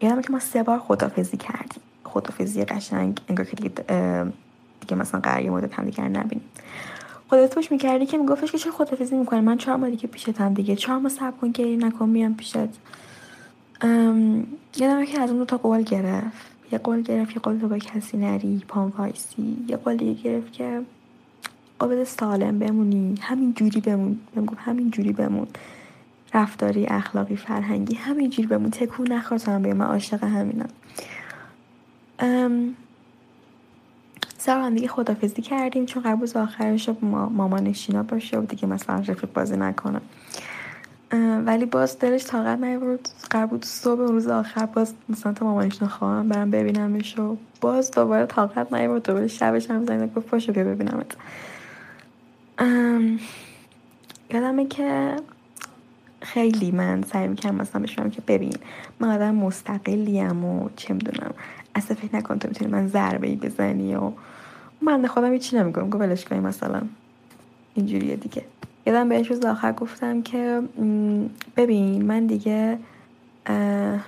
S6: یادم که ما سه بار خدافزی کردیم. خدافزی قشنگ انگار که دیگه, دیگه مثلا قرار مدت هم دیگه نبینیم. خودت پوش می‌کردی که میگفتش که چه خدافزی می‌کنه من چهار ماه دیگه پیشت هم دیگه. چهار ماه صبر کن گری نکن میام پیشت. یادم که از اون دو تا قول گرفت. یه قول گرفت یه قول تو با کسی نری پام وایسی. یه قول دیگه گرفت که قابل سالم بمونی همین جوری بمون. گفت همین جوری بمون. رفتاری اخلاقی فرهنگی همین جوری بمون. تکون نخواستم به من عاشق همینم. سر هم دیگه خدافزی کردیم چون قرار بود آخرش ما مامان شینا باشه و دیگه مثلا رفیق بازی نکنم. ولی باز دلش طاقت نیورد قرار بود صبح روز آخر باز مثلا تا مامانش نخواهم برم ببینمش و باز دوباره طاقت نیورد دوباره شبش هم زنگ گفت پاشو بیا ببینمت. یادمه که خیلی من سعی می‌کنم مثلا بشم که ببین من آدم مستقلیم و چه می‌دونم. اصلا فکر نکن تو می‌تونی من ضربه ای بزنی و من خودم هیچی نمیگم. گفت ولش کنی مثلا. اینجوریه دیگه. یادم بهش روز آخر گفتم که ببین من دیگه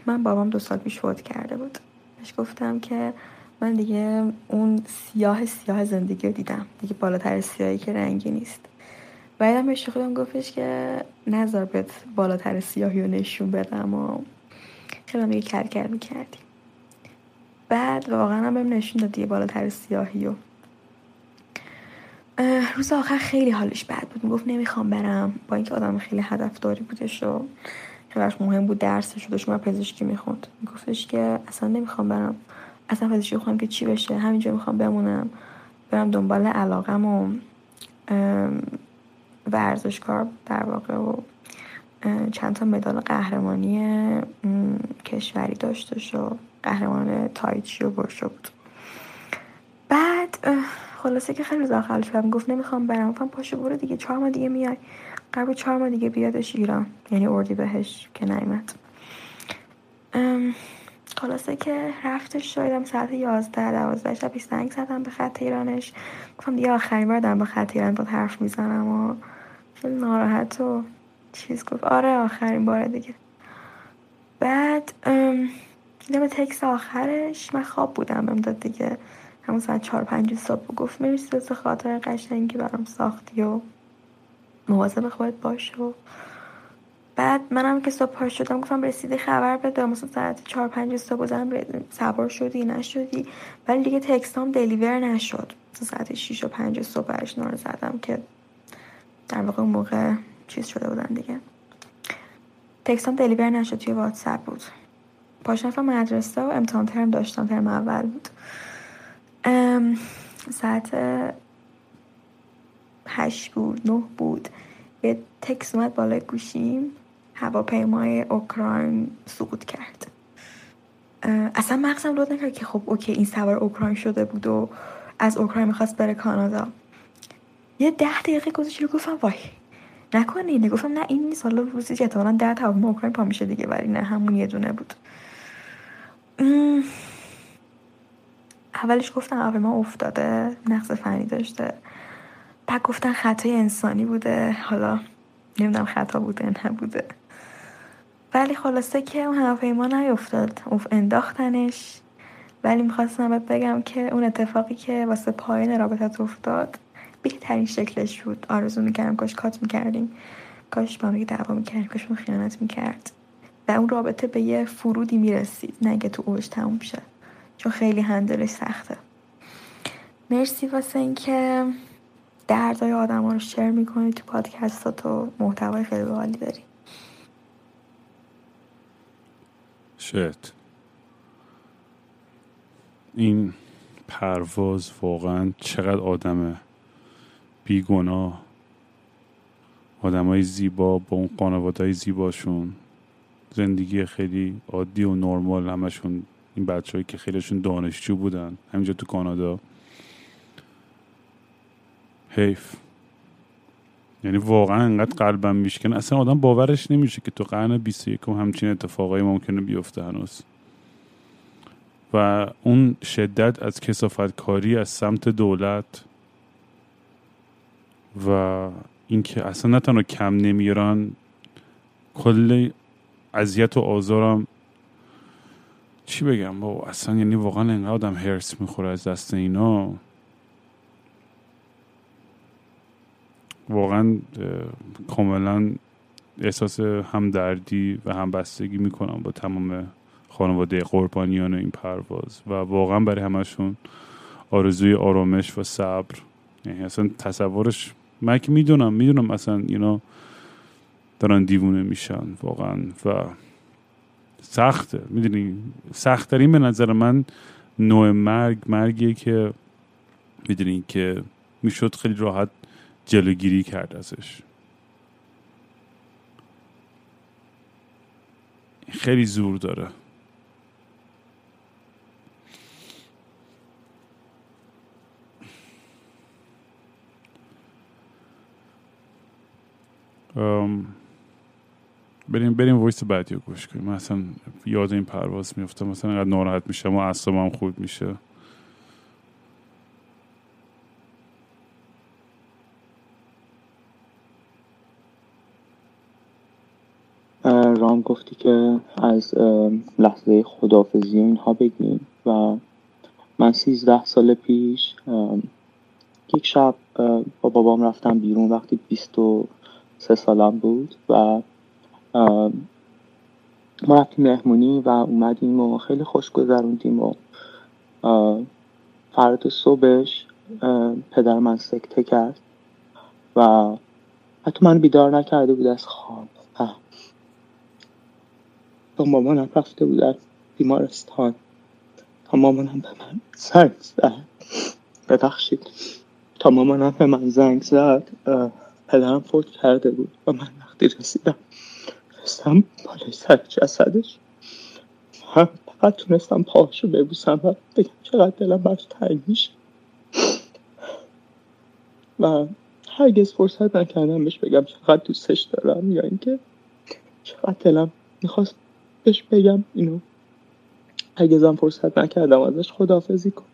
S6: من بابام دو سال پیش فوت کرده بود. بهش گفتم که من دیگه اون سیاه سیاه زندگی رو دیدم. دیگه بالاتر سیاهی که رنگی نیست. بعدم بهش خودم گفتش که نظر بهت بالاتر سیاهی رو نشون بدم و خیلی دیگه کل کل می‌کردیم بعد واقعا هم بهم نشون داد دیگه بالاتر سیاهی و روز آخر خیلی حالش بد بود. می‌گفت نمی‌خوام برم. با اینکه آدم خیلی هدفداری بودش و خیلی مهم بود درسش و داشت پزشکی می‌خوند. میگفتش که اصلا نمی‌خوام برم. اصلا پزشکی خواهم که چی بشه؟ همینجا می‌خوام بمونم. برم دنبال علاقم و ورزشکار در واقع و چند تا مدال قهرمانی کشوری داشته و قهرمان تایچی و برشو بود. بعد خلاصه که خیلی آخرش بهم گفت نمی‌خوام برم. گفتم پاشو برو دیگه. چهار ماه دیگه میای. قبل چهار ماه دیگه بیادش ایران. یعنی اردی بهش که نیمت خلاصه که رفتش شایدم ساعت یازده دوازده شب زنگ زدم به خط ایرانش. گفتم دیگه آخرین بار دارم با خط ایران با حرف می‌زنم و خیلی ناراحت و چیز گفت. آره آخرین بار دیگه. بعد دیدم تکس آخرش من خواب بودم بهم داد دیگه. همون ساعت چهار پنج صبح گفت مرسی واسه خاطر قشنگی برام ساختی و مواظب خودت باش و بعد منم که صبح پاش شدم گفتم رسیدی خبر بده. مثلا ساعت چهار پنج صبح بودم سوار شدی نشدی. ولی دیگه تکستام دلیور نشد. ساعت 6 و 5 صبح برش نور زدم که در واقع اون موقع چیز شده بودن دیگه. تکستام دلیور نشد توی واتساپ بود. پاش رفتم مدرسه و امتحان ترم داشتم ترم اول بود. ساعت هشت بود نه بود. یه تکس اومد بالای گوشیم. هواپیمای اوکراین سقوط کرد. اصلا مغزم لود نکرد که خب اوکی این سوار اوکراین شده بود و از اوکراین می‌خواست بره کانادا. یه ده دقیقه گذاشت رو گفتم وای نکنه اینه گفتم نه این نیست. حالا روزی که احتمالا ده هواپیما اوکراین پا میشه دیگه ولی نه همون یه دونه بود. اولش گفتن هواپیما افتاده نقص فنی داشته. بعد گفتن خطای انسانی بوده. حالا نمی‌دونم خطا بوده نبوده. ولی خلاصه که اون هواپیما نیفتاد. انداختنش. ولی می‌خواستم بهت بگم که اون اتفاقی که واسه پایین رابطت افتاد بهترین شکلش بود. آرزو می‌کردم کاش کات می‌کردیم. کاش با هم دعوا می‌کردیم کاش اون خیانت می‌کرد. و اون رابطه به یه فرودی می‌رسید. نه که تو اوج تموم شه. چون خیلی هندلش سخته. مرسی واسه اینکه دردای آدم ها رو شیر می‌کنی تو پادکستات و محتوای خیلی باحالی داری.
S2: شت این پرواز واقعا چقدر آدم بیگناه. آدم های زیبا با اون خانواده های زیباشون. زندگی خیلی عادی و نرمال همشون. این بچه که خیلیشون دانشجو بودن. همینجا تو کانادا. حیف. یعنی واقعا انقدر قلبم میشکنه. اصلا آدم باورش نمیشه که تو قرن 21 همچین اتفاقایی ممکنه بیفته هنوز. و اون شدت از کسافت کاری از سمت دولت و اینکه اصلا نه تنها کم نمیارن کل اذیت و آزارم. چی بگم با اصلا یعنی واقعا انقدر آدم هرس می‌خوره از دست اینا. واقعا کاملا احساس همدردی و همبستگی می‌کنم با تمام خانواده قربانیان این پرواز و واقعا برای همشون آرزوی آرامش و صبر. یعنی اصلا تصورش من که می‌دونم می‌دونم اصلا اینا دارن دیوونه میشن واقعا و سخته. می‌دونی؟ سختترین به نظر من نوع مرگ مرگیه که می‌دونی که می‌شد خیلی راحت جلوگیری کرد ازش. خیلی زور داره. بریم بریم وایس بعدی رو گوش کنیم. من اصلا یاد این پرواز میفتم مثلا اینقدر ناراحت میشم و اصلا خوب میشه
S7: رام گفتی که از لحظه خدافزی اینها بگیم و من سیزده سال پیش یک شب با بابام رفتم بیرون وقتی بیست و سه سالم بود و ما رفتیم مهمونی و اومدیم و خیلی خوش گذروندیم و فرد صبحش پدر من سکته کرد و حتی من بیدار نکرده بود از خواب. با مامانم رفته بود در بیمارستان. تا مامانم به من زنگ زد. ببخشید. تا مامانم به من زنگ زد پدرم فوت کرده بود و من وقتی رسیدم رسیدم بالای سر جسدش. هم فقط تونستم پاهاشو ببوسم و بگم چقدر دلم براش تنگ میشه. و هرگز فرصت نکردم بهش بگم چقدر دوستش دارم یا اینکه چقدر دلم می‌خواست بهش بگم اینو. هرگزم فرصت نکردم ازش خداحافظی کن.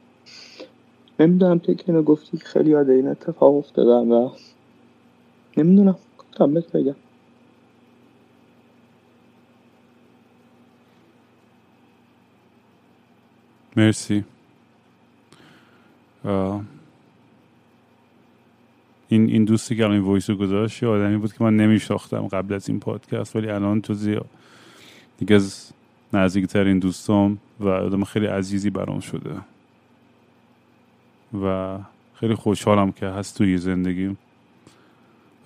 S7: نمی‌دونم تو که اینو گفتی خیلی یاد این اتفاق افتادم و نمی‌دونم. گفتم بهت بگم.
S2: مرسی. این این دوستی که این وایس رو گذاشت یه آدمی بود که من نمیشناختم قبل از این پادکست ولی الان تو زیاد دیگه از نزدیکترین دوستام و آدم خیلی عزیزی برام شده. و خیلی خوشحالم که هست توی زندگیم.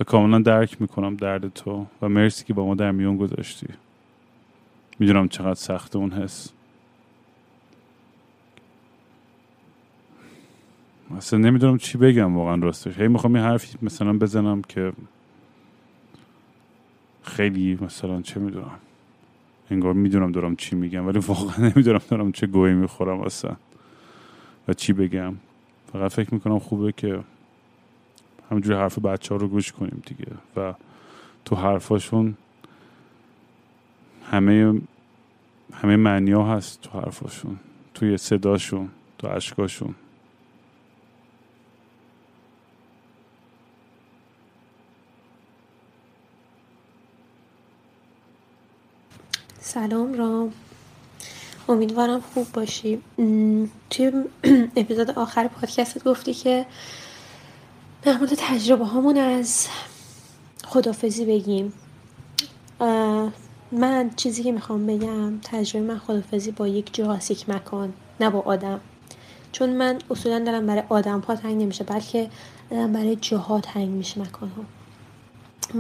S2: و کاملا درک می‌کنم درد تو و مرسی که با ما در میون گذاشتی. می‌دونم چقدر سخت اون حس. اصلا نمی‌دونم چی بگم واقعا راستش. هی می‌خوام یه حرفی مثلا بزنم که خیلی مثلا چه می‌دونم. انگار می‌دونم دارم چی میگم ولی واقعا نمی‌دونم دارم چه گویی می‌خورم اصلا و چی بگم. فقط فکر می‌کنم خوبه که همینجوری حرف بچه ها رو گوش کنیم دیگه و تو حرفاشون همه همه معنی ها هست تو حرفاشون توی صداشون تو عشقاشون.
S3: سلام رام. امیدوارم خوب باشی. توی اپیزود آخر پادکستت گفتی که در مورد تجربه هامون از خدافزی بگیم. من چیزی که می‌خوام بگم تجربه من خدافزی با یک جهاز یک مکان نه با آدم. چون من اصولا دارم برای آدم ها تنگ نمیشه بلکه دارم برای جاها تنگ میشه مکان ها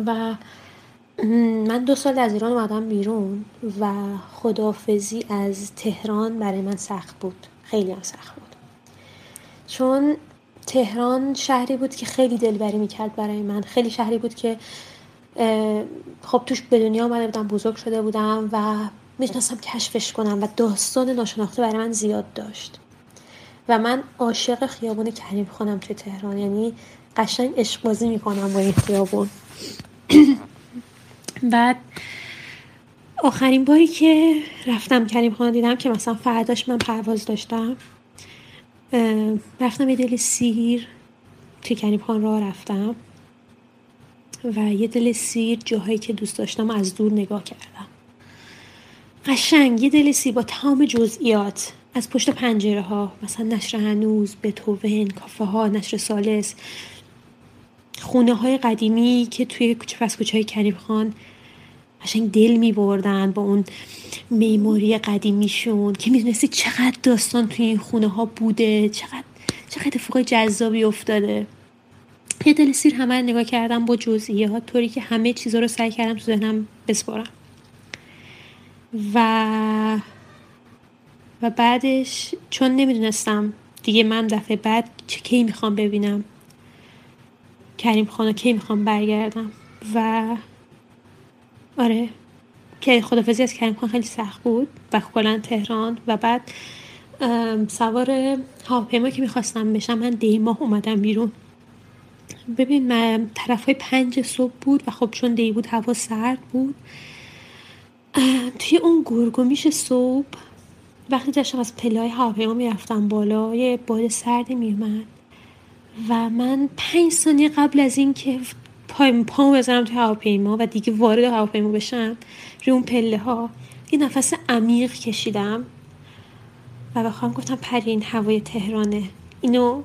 S3: و من دو سال از ایران اومدم بیرون و خدافزی از تهران برای من سخت بود. خیلی هم سخت بود. چون تهران شهری بود که خیلی دلبری می‌کرد برای من. خیلی شهری بود که خب توش به دنیا آمده بودم بزرگ شده بودم و می‌تونستم کشفش کنم و داستان ناشناخته برای من زیاد داشت. و من عاشق خیابون کریم خانم توی تهران. یعنی قشنگ عشق بازی می‌کنم با این خیابون. *clears throat* بعد آخرین باری که رفتم کریم خانه دیدم که مثلا فرداش من پرواز داشتم رفتم یه دل سیر توی کریم خان راه رفتم و یه دل سیر جاهایی که دوست داشتم از دور نگاه کردم. قشنگ یه دل سیر با تمام جزئیات از پشت پنجره ها مثلا نشر هنوز بتوون کافه ها نشر سالس خونه های قدیمی که توی کوچه پس کوچه های کریم خان قشنگ دل می بردن با اون میموری قدیمیشون که می‌دونستی چقدر داستان توی این خونه ها بوده چقدر چقدر اتفاق جذابی افتاده. یه دل سیر همه نگاه کردم با ها طوری که همه چیزها رو سعی کردم تو ذهنم بسپارم. و و بعدش چون نمی‌دونستم دیگه من دفعه بعد چه کی می‌خوام ببینم کریم خانه کی می‌خوام برگردم. و آره. که خدافزی از کریم خان خیلی سخت بود و کلا تهران و بعد سوار هواپیما که می‌خواستم بشم من دی ماه اومدم بیرون. ببین من طرف های پنج صبح بود و خب چون دی بود هوا سرد بود. توی اون گرگومیش صبح وقتی داشتم از پلای هواپیما می‌رفتم بالا یه باد سردی میومد و من پنج ثانیه قبل از اینکه پای پامو بزنم توی هواپیما و دیگه وارد هواپیما بشم. روی اون پله ها یه نفس عمیق کشیدم و بخوام گفتم پرین هوای تهرانه. اینو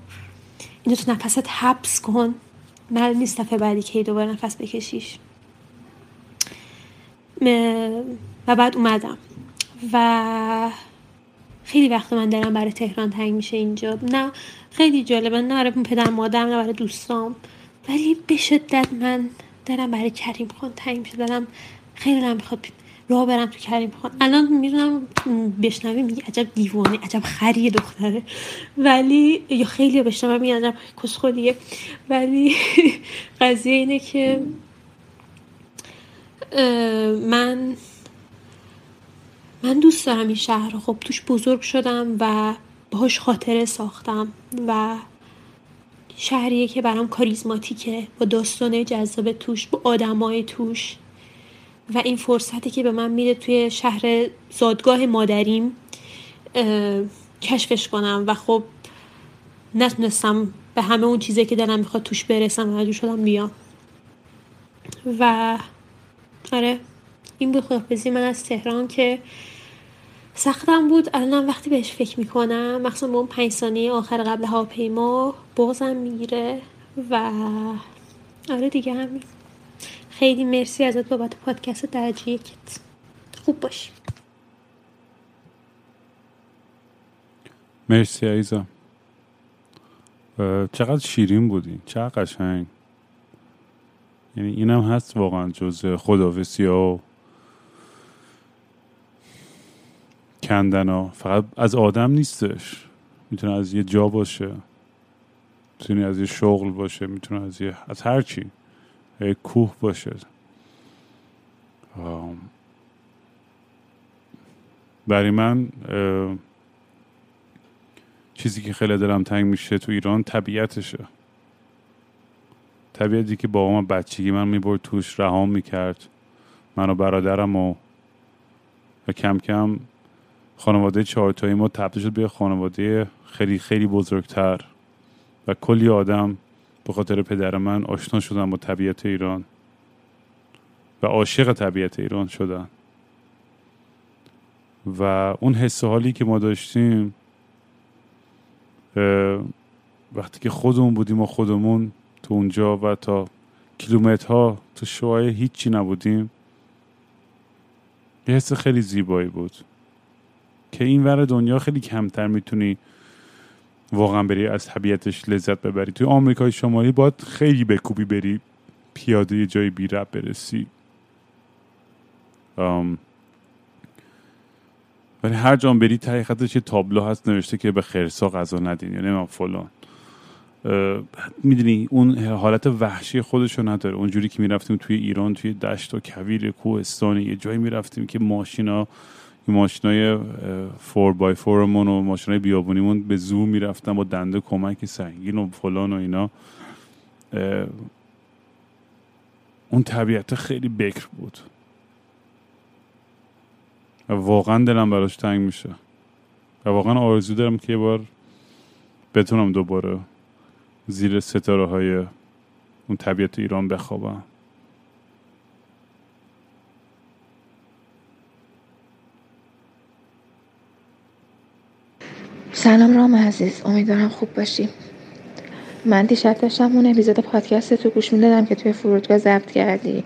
S3: اینو تو نفست حبس کن. من نیست دفعه بعدی که دوباره نفس بکشیش. و بعد اومدم. و خیلی وقت من دارم برای تهران تنگ میشه اینجا. نه خیلی جالبه. نه برای پدر مادرم نه برای دوستام. ولی به شدت من دارم برای کریم خان تنگ میشه دارم خیلی دارم می‌خواد راه برم تو کریم خان. الان می‌دونم بشنوی میگه عجب دیوانه عجب خریه دختره. ولی یا خیلی بشنوم میگه عجب کسخولیه ولی *laughs* قضیه اینه که من من دوست دارم این شهر خب توش بزرگ شدم و باهاش خاطره ساختم و شهریه که برام کاریزماتیکه با داستانه جذاب توش با آدمای توش. و این فرصتی که به من میده توی شهر زادگاه مادریم کشفش کنم. و خب نتونستم به همه اون چیزی که دلم می‌خواد توش برسم و شدم بیام. و آره این بود خدافزی من از تهران که سختم بود. الان وقتی بهش فکر می‌کنم مخصوصا به اون پنج ثانیه آخر قبل هواپیما بغزم می‌گیره و آره دیگه همین. خیلی مرسی ازت بابت پادکست درجه یکت. خوب باشی
S2: مرسی عیزا چقدر شیرین بودی. چقدر قشنگ. یعنی اینم هست واقعا جز خداویسی ها کندن ها فقط از آدم نیستش. می‌تونه از یه جا باشه. می‌تونه از یه شغل باشه. می‌تونه از یه از هر چی. یه کوه باشه. برای من چیزی که خیلی دلم تنگ میشه تو ایران طبیعتشه. طبیعتی که با من بچگی من می‌برد توش رهام می‌کرد. من و برادرم و, و کم کم خانواده چهارتایی ما تبدیل شد به خانواده خیلی خیلی بزرگتر. و کلی آدم به خاطر پدر من آشنا شدن با طبیعت ایران. و عاشق طبیعت ایران شدن. و اون حس حالی که ما داشتیم وقتی که خودمون بودیم و خودمون تو اونجا و تا کیلومترها تو شوهای هیچی نبودیم یه حس خیلی زیبایی بود. که این ور دنیا خیلی کمتر می‌تونی واقعا بری از طبیعتش لذت ببری. توی آمریکای شمالی باید خیلی بکوبی بری پیاده یه جای بی رب برسی. ولی هر جام بری تحقیقتش یه تابلو هست نوشته که به خرسا غذا ندین یعنی من فلان. می‌دونی اون حالت وحشی خودشو نداره. اونجوری که می‌رفتیم توی ایران توی دشت و کویر کوهستانی یه جایی می‌رفتیم که ماشینا ماشینای فور بای فورمون و ماشینای بیابونیمون به زور می‌رفتن با دنده کمک سنگین و فلان و اینا. اون طبیعت خیلی بکر بود. واقعا دلم براش تنگ میشه. و واقعا آرزو دارم که یه بار بتونم دوباره زیر ستاره های اون طبیعت ایران بخوابم.
S4: سلام رام عزیز. امیدوارم خوب باشی. من دیشب داشتم اون اپیزود پادکست تو گوش می‌دادم که توی فرودگاه ضبط کردی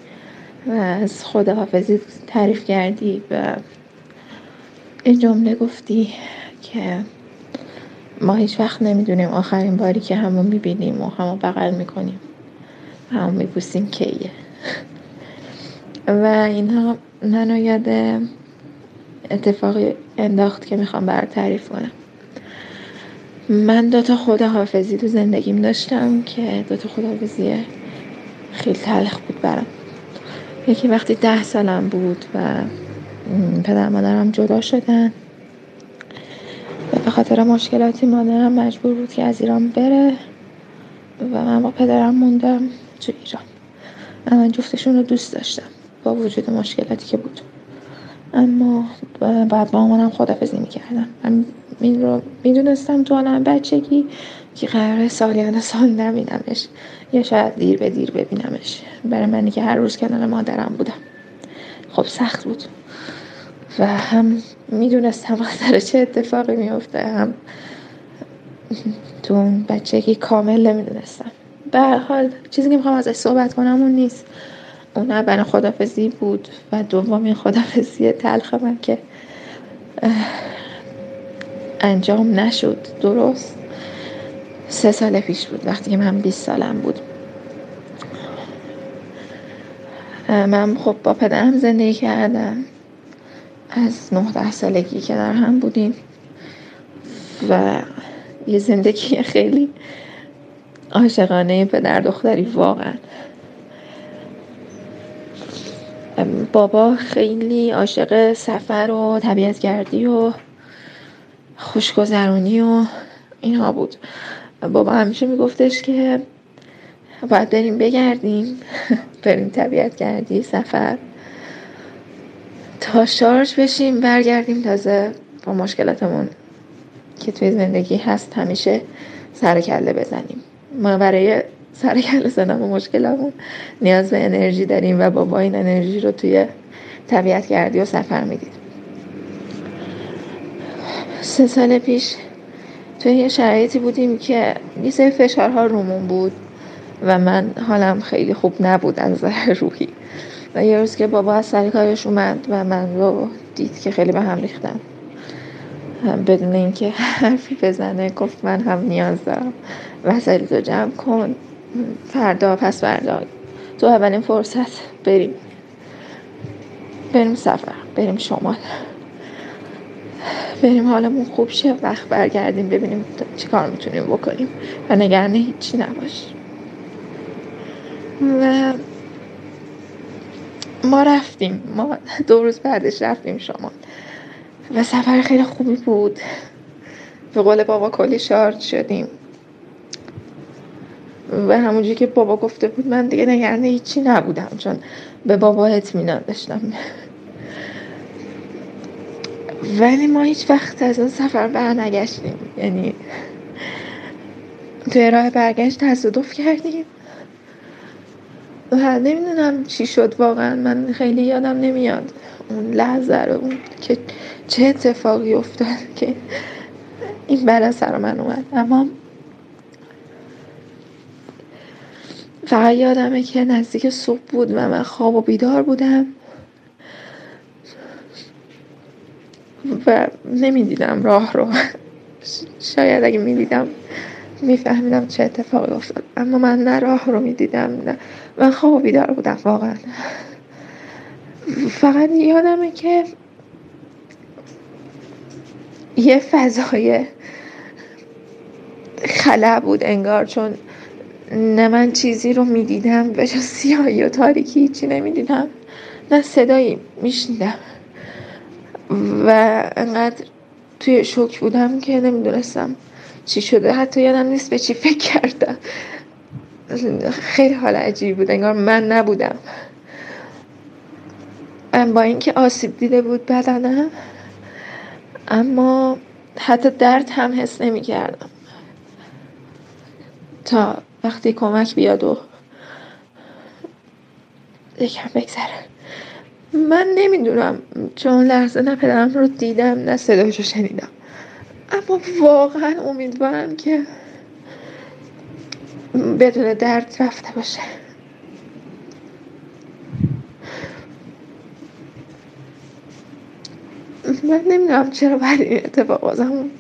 S4: و از خداحافظی تعریف کردی و این جمله گفتی که ما هیچ وقت نمی‌دونیم آخرین باری که همون می‌بینیم و همون بغل می‌کنیم و همون میبوسیم کیه. و اینها منو یاد اتفاقی انداخت که می‌خوام بر تعریف کنم. من دوتا خداحافظی تو زندگیم داشتم که دوتا خداحافظی خیلی تلخ بود برام. یکی وقتی ده سالم بود و پدر مادرم جدا شدن و به خاطر مشکلاتی مادرم مجبور بود که از ایران بره و من با پدرم موندم تو ایران. من جفتشون رو دوست داشتم با وجود مشکلاتی که بود. اما بعد با مامانم خدافزی می‌کردم. من این رو می‌دونستم تو عالم بچگی که قرار سالیان سال نبینمش. یا شاید دیر به دیر ببینمش. برای منی که هر روز کنار مادرم بودم. خب سخت بود. و هم می‌دونستم قدر چه اتفاقی میفته هم تو اون بچگی کامل نمی‌دونستم. به حال چیزی که می‌خوام ازش صحبت کنم اون نیست. اون اول خدافزی بود و دومین خدافزی تلخ من که انجام نشد درست سه سال پیش بود وقتی که من 20 سالم بود. من خب با پدرم زندگی کردم از 19 سالگی که در هم بودیم و یه زندگی خیلی عاشقانه پدر دختری واقعا. بابا خیلی عاشق سفر و طبیعتگردی و خوشگذرونی و اینها بود. بابا همیشه میگفتش که باید بریم بگردیم. *laughs* بریم طبیعت گردی سفر. تا شارژ بشیم برگردیم تازه با مشکلاتمون که توی زندگی هست همیشه سر کله بزنیم. ما برای سر کله زدن و مشکلمون نیاز به انرژی داریم و بابا این انرژی رو توی طبیعت گردی و سفر می‌دید. سه سال پیش توی یه شرایطی بودیم که یه فشارها رومون بود و من حالم خیلی خوب نبود از نظر روحی. و یه روز که بابا از سر کارش اومد و من رو دید که خیلی به هم ریختم. بدون اینکه حرفی بزنه گفت من هم نیاز دارم وسایل تو جمع کن. فردا پس فردا. تو اولین فرصت بریم. بریم سفر بریم شمال. بریم حالمون خوب شه وقت برگردیم ببینیم چی کار می‌تونیم بکنیم. و نگرانه هیچی نباش. و ما رفتیم. ما دو روز بعدش رفتیم شما و سفر خیلی خوبی بود. به قول بابا کلی شارژ شدیم. و همونجوری که بابا گفته بود من دیگه نگرانه هیچی نبودم چون به بابا اطمینان داشتم. ولی ما هیچ وقت از اون سفر برنگشتیم. یعنی توی راه برگشت تصادف کردیم. و نمی‌دونم چی شد واقعا من خیلی یادم نمیاد. اون لحظه رو اون که چه اتفاقی افتاد که این بلا سر من اومد. اما فقط یادمه که نزدیک صبح بود و من خواب و بیدار بودم. و نمی‌دیدم راه رو. شاید اگه می‌دیدم میفهمیدم چه اتفاقی افتاد. اما من نه راه رو می‌دیدم نه. من خواب بیدار بودم واقعا. فقط یادمه که یه فضای خلا بود انگار چون نه من چیزی رو می‌دیدم به جز سیاهی و تاریکی هیچی نمی‌دیدم نه صدایی میشنیدم. و انقدر توی شوک بودم که نمی‌دونستم چی شده. حتی یادم نیست به چی فکر کردم. خیلی حال عجیبی بود انگار من نبودم. با اینکه آسیب دیده بود بدنم اما حتی درد هم حس نمی کردم تا وقتی کمک بیاد و یکم بگذره. من نمی‌دونم چون لحظه نه پدرم رو دیدم نه صدایش رو شنیدم. اما واقعا امیدوارم که بدون درد رفته باشه. من نمی‌دونم چرا باید این اتفاق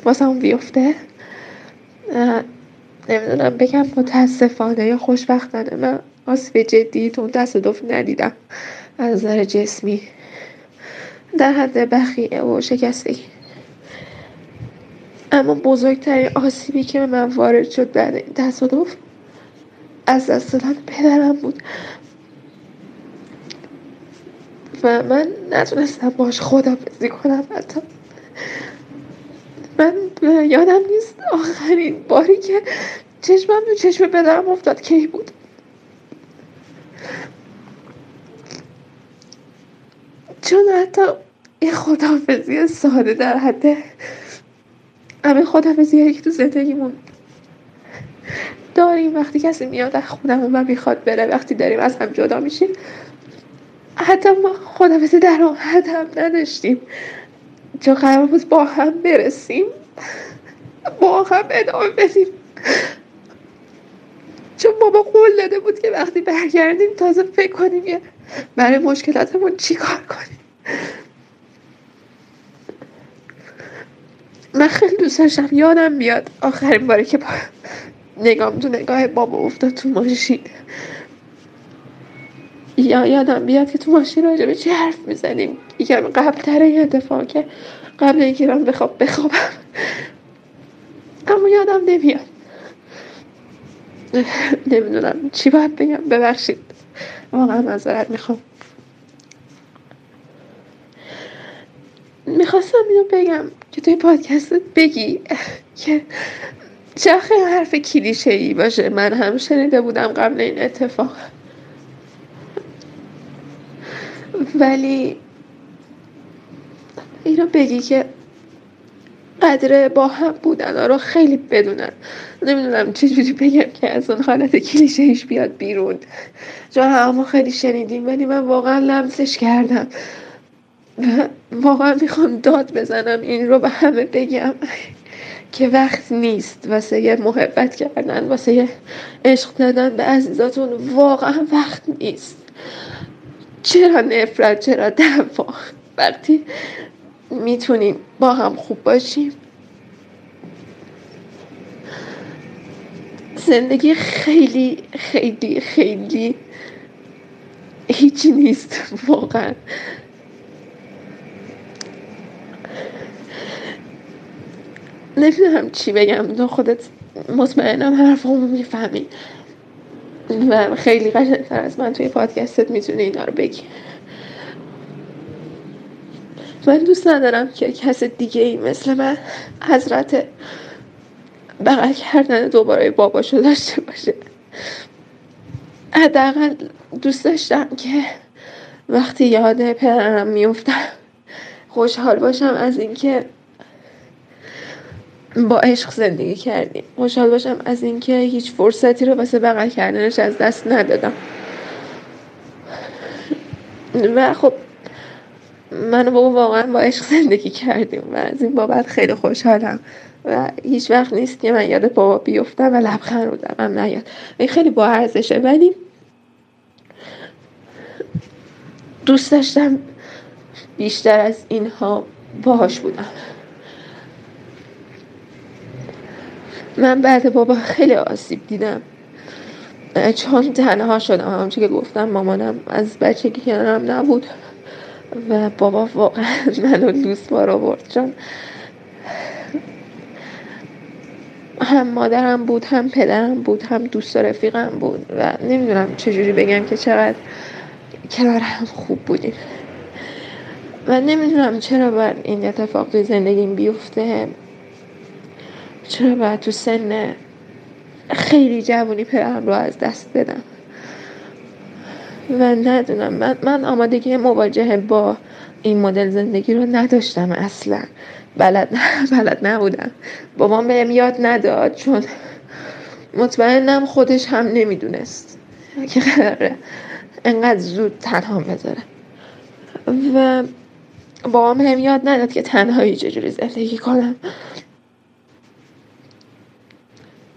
S4: واسه بیفته. نمی‌دونم بگم متاسفانه یا خوشبختانه من آسیب جدی تو تصادف ندیدم از نظر جسمی. در حد بخیه و شکستگی اما بزرگترین آسیبی که به من وارد شد بعد این تصادف از دست دادن پدرم بود. و من نتونستم باش خدافزی کنم حتی. من یادم نیست. آخرین باری که چشمم تو چشم پدرم افتاد. کی بود؟ چون حتی یه خدافزی ساده در حد همه خدافزی که تو زندگیمون داریم وقتی کسی میاد از خونمون و می‌خواد بره وقتی داریم از هم جدا میشیم حتی ما خدافزی در اون حد هم نداشتیم. چون قرار بود با هم برسیم. با هم ادامه بدیم. چون بابا قول داده بود که وقتی برگردیم تازه فکر کنیم که برای مشکلاتمون چی کار کنیم. من خیلی دوست یادم بیاد آخرین باری که با نگام تو نگاه بابا افتاد تو ماشین. یا یادم بیاد که تو ماشین راجع به چی حرف می‌زنیم. یکم قبل تر این اتفاق که قبل اینکه من بخواب بخوابم. اما یادم نمیاد. نمی‌دونم چی باید بگم. ببخشید. واقعا معذرت می‌خوام. می‌خواستم اینو بگم که توی پادکست بگی که چه حرف کلیشه ای باشه. من هم شنیده بودم قبل این اتفاق. ولی اینو بگی که قدر با هم بودن رو خیلی بدونن. نمی‌دونم چجوری بگم که از اون حالت کلیشه ایش بیاد بیرون. چون همه خیلی شنیدیم ولی من واقعا لمسش کردم. واقعا می‌خوام داد بزنم این رو به همه بگم که وقت نیست واسه یه محبت کردن واسه یه عشق دادن به عزیزاتون. واقعا وقت نیست. چرا نفرت چرا دفاع وقتی می‌تونیم با هم خوب باشیم زندگی خیلی خیلی خیلی هیچی نیست واقعا. نمی‌دونم چی بگم تو خودت مطمئنم حرفمو می‌فهمی. و خیلی قشنگتر از من توی پادکستت می‌تونی اینا رو بگی. من دوست ندارم که کس دیگه ای مثل من حضرت بغل کردن دوباره باباشو داشته باشه. حداقل دوست داشتم که وقتی یاد پدرم میفتم خوشحال باشم از اینکه با عشق زندگی کردیم. خوشحال باشم از اینکه هیچ فرصتی رو واسه بغل کردنش از دست ندادم. و خب من و بابا واقعا با عشق زندگی کردیم و از این بابت خیلی خوشحالم. و هیچ وقت نیست که من یاد بابا بیفتم و لبخند رو دمم نیاد این خیلی با ارزشه. ولی دوست داشتم بیشتر از اینها باهاش بودم. من بعد بابا خیلی آسیب دیدم. چون تنها شدم همونچه که گفتم مامانم از بچگی کنارم نبود و بابا واقعا *laughs* منو لوس بار آورد. چون هم مادرم بود هم پدرم بود هم دوست رفیقم بود و نمی‌دونم چجوری بگم که چقدر کنار هم خوب بودیم. و نمی‌دونم چرا باید این اتفاق توی زندگیم بیفته. چرا باید تو سن خیلی جوانی پدرم رو از دست بدم؟ و ندونم من, من آمادگی مواجهه با این مدل زندگی رو نداشتم اصلا. بلد, *laughs* بلد نبودم. بابام بهم یاد نداد چون مطمئنم خودش هم نمی‌دونست. که قراره انقدر زود تنها بذاره. و بابام هم یاد نداد که تنهایی چجوری زندگی کنم.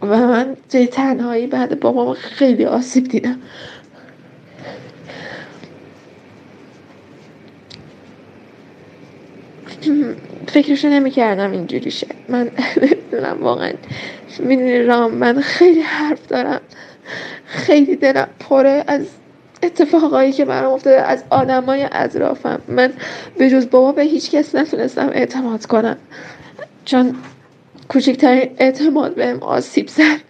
S4: و من توی تنهایی بعد بابام خیلی آسیب دیدم. فکرشو نمی‌کردم اینجوری شه. من نمی‌دونم واقعا. می‌دونی رام من خیلی حرف دارم. خیلی دلم پره از اتفاقایی که برام افتاده از آدمای اطرافم. من به جز بابا به هیچ کس نتونستم اعتماد کنم. چون کوچکترین اعتماد بهم آسیب زد.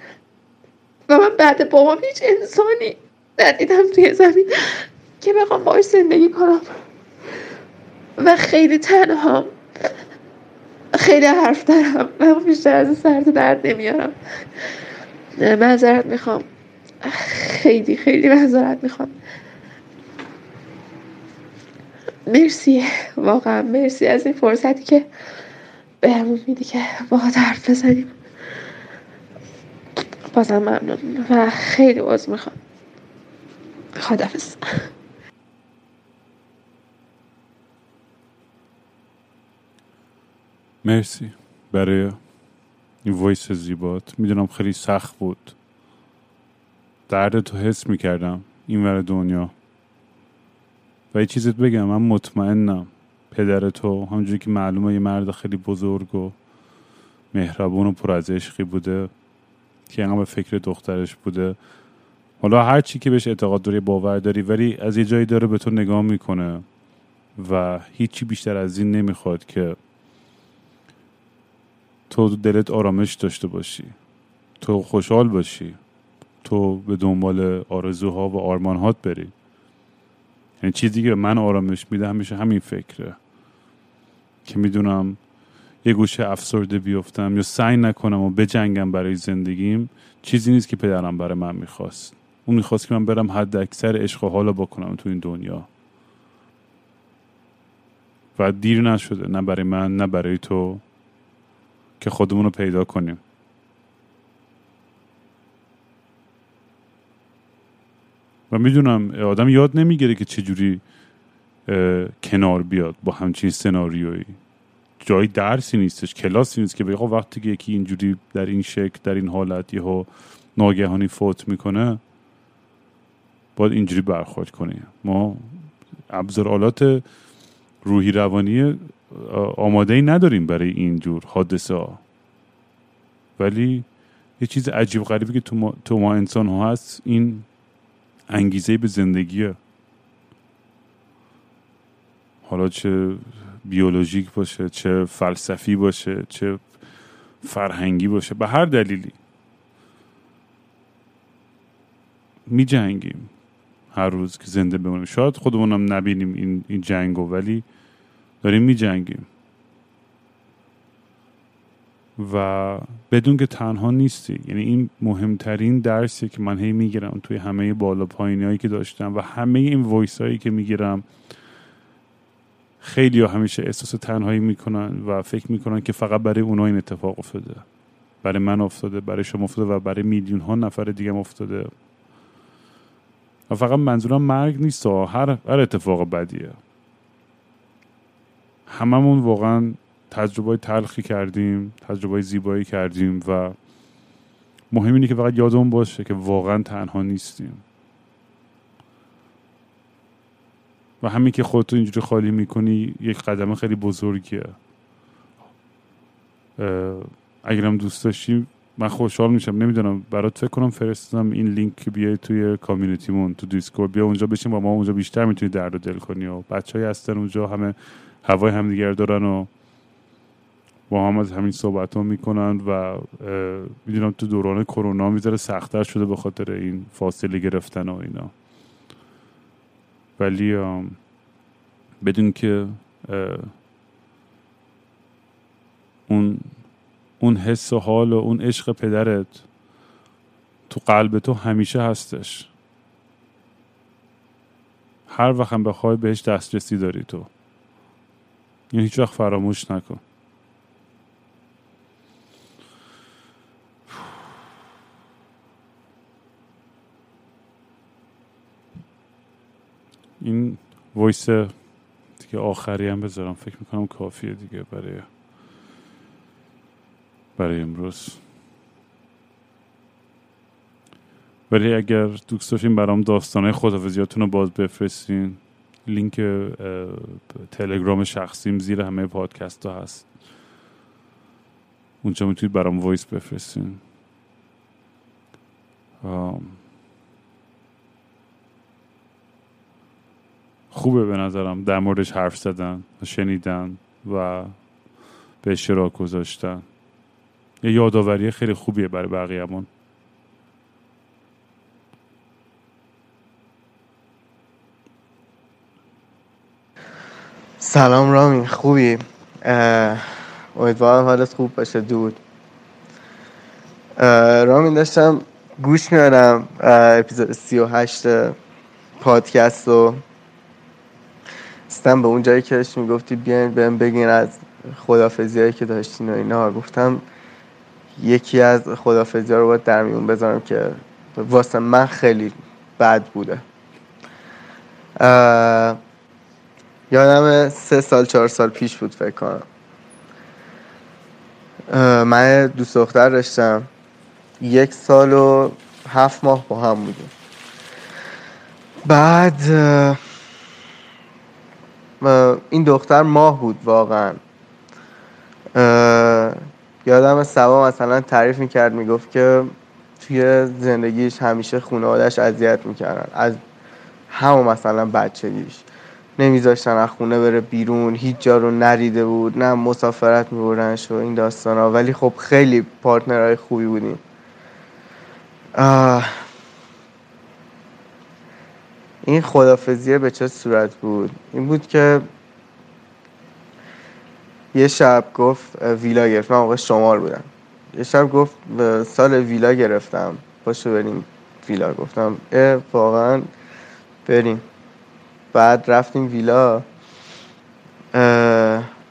S4: و من بعد بابام هیچ انسانی ندیدم توی زمین که بخوام باش زندگی کنم. و خیلی تنها خیلی حرف دارم و بیشتر از سرد درد نمیارم. معذرت می‌خوام. خیلی خیلی معذرت می‌خوام. مرسی. واقعا مرسی از این فرصتی که بهمون میدی که با حرف بزنیم. بازم ممنون و خیلی عوض می‌خوام. خدافز
S2: مرسی. برای این وایس زیبات. می‌دونم خیلی سخت بود. درد تو حس می‌کردم. این ور دنیا. و یه چیزت بگم من مطمئنم. پدر تو همونجوری که معلومه یه مرد خیلی بزرگ و مهربون و پر از عشقی بوده که اینقدر به فکر دخترش بوده. حالا هر چی که بهش اعتقاد داری باور داری ولی از یه جایی داره به تو نگاه می‌کنه و هیچی بیشتر از این نمی‌خواد که تو دلت آرامش داشته باشی تو خوشحال باشی تو به دنبال آرزوها و آرمانهات بری. یعنی چیزی که من آرامش میده همیشه همین فکره. که می‌دونم یه گوشه افسرده بیفتم یا سعی نکنم و بجنگم برای زندگیم چیزی نیست که پدرم برای من می‌خواست. اون می‌خواست که من برم حد اکثر عشق و حالا بکنم تو این دنیا. و دیر نشده نه برای من نه برای تو که خودمون رو پیدا کنیم. و می‌دونم آدم یاد نمی‌گیره که چجوری کنار بیاد با همچین سناریویی. جای درسی نیستش کلاسی نیست که بگه وقتی که یکی اینجوری در این شکل در این حالت یهو ناگهانی فوت می‌کنه باید اینجوری برخورد کنیم ما ابزار آلات روحی روانی آماده ای نداریم برای اینجور حادثه ها ولی یه چیز عجیب غریبی که تو ما, تو ما انسان ها هست این انگیزه به زندگیه. حالا چه بیولوژیک باشه چه فلسفی باشه چه فرهنگی باشه به هر دلیلی می جنگیم هر روز که زنده بمونیم. شاید خودمونم نبینیم این, این جنگو ولی داریم می جنگیم و بدون که تنها نیستی. یعنی این مهمترین درسی که من هی می‌گیرم توی همه بالا پایینی هایی که داشتم و همه این وایس هایی که می‌گیرم. خیلی ها همیشه احساس تنهایی می‌کنن و فکر می‌کنن که فقط برای اونا این اتفاق افتاده. برای من افتاده برای شما افتاده و برای میلیون ها نفر دیگه افتاده. و فقط منظورم مرگ نیست هر, هر اتفاق بدیه. هممون واقعا تجربه تلخی کردیم تجربه زیبایی کردیم و مهم اینه که فقط یادمون باشه که واقعا تنها نیستیم. و همین که خودتو اینجوری خالی می‌کنی یک قدم خیلی بزرگیه. اگرم دوست داشتی من خوشحال میشم. نمی‌دونم برات فکر کنم فرستادم این لینک که بیای توی community مون تو Discord. بیا اونجا بشین با ما اونجا بیشتر می‌تونی درد و دل کنی و بچه هستن اونجا همه هوای همدیگر دارن و با هم از همین صحبت ها می‌کنن و می‌دونم تو دوران کرونا می‌ذاره سختتر شده به خاطر این فاصله گرفتن و اینا. ولی بدون که اون اون حس و حال و اون عشق پدرت تو قلب تو همیشه هستش. هر وقت هم بخوای بهش دسترسی داری تو. این هیچ وقت فراموش نکن. این voice دیگه آخری هم بذارم. فکر می‌کنم کافیه دیگه برای برای امروز. ولی اگر دوست داشتین برام داستانه خدافزیاتون رو باز بفرستین لینک تلگرام شخصیم زیر همه پادکست ها هست. اونجا می‌تونید برام voice بفرستین. خوبه به نظرم در موردش حرف زدن شنیدن و به اشتراک گذاشتن. یه یادآوری خیلی خوبیه برای بقیه‌مون.
S8: سلام رامین خوبی؟ امیدوارم حالت خوب باشه دود. رامین داشتم گوش میارم اپیزود سی و هشت پادکست رو. استم به اون جایی که می‌گفتی بیاین بهم بگین از خدافزی که داشتین و اینا. گفتم یکی از خدافزی ها رو باید در میون بذارم که واسه من خیلی بد بوده. یادم سه سال چهار سال پیش بود فکر کنم. من دوست دختر داشتم. یک سال و هفت ماه با هم بودیم. بعد این دختر ماه بود واقعا. یادم سبا مثلا تعریف می‌کرد می‌گفت که توی زندگیش همیشه خانوادش اذیت می‌کردن از همون مثلا بچگیش. نمیذاشتن از خونه بره بیرون هیچ جا رو نریده بود نه مسافرت میبردنش و این داستان ها ولی خب خیلی پارتنرهای خوبی بودیم. این خدافزیه به چه صورت بود؟ این بود که یه شب گفت ویلا گرفت. من موقع شمار بودم. یه شب گفت سال ویلا گرفتم. پاشو بریم ویلا. گفتم اه واقعا بریم. بعد رفتیم ویلا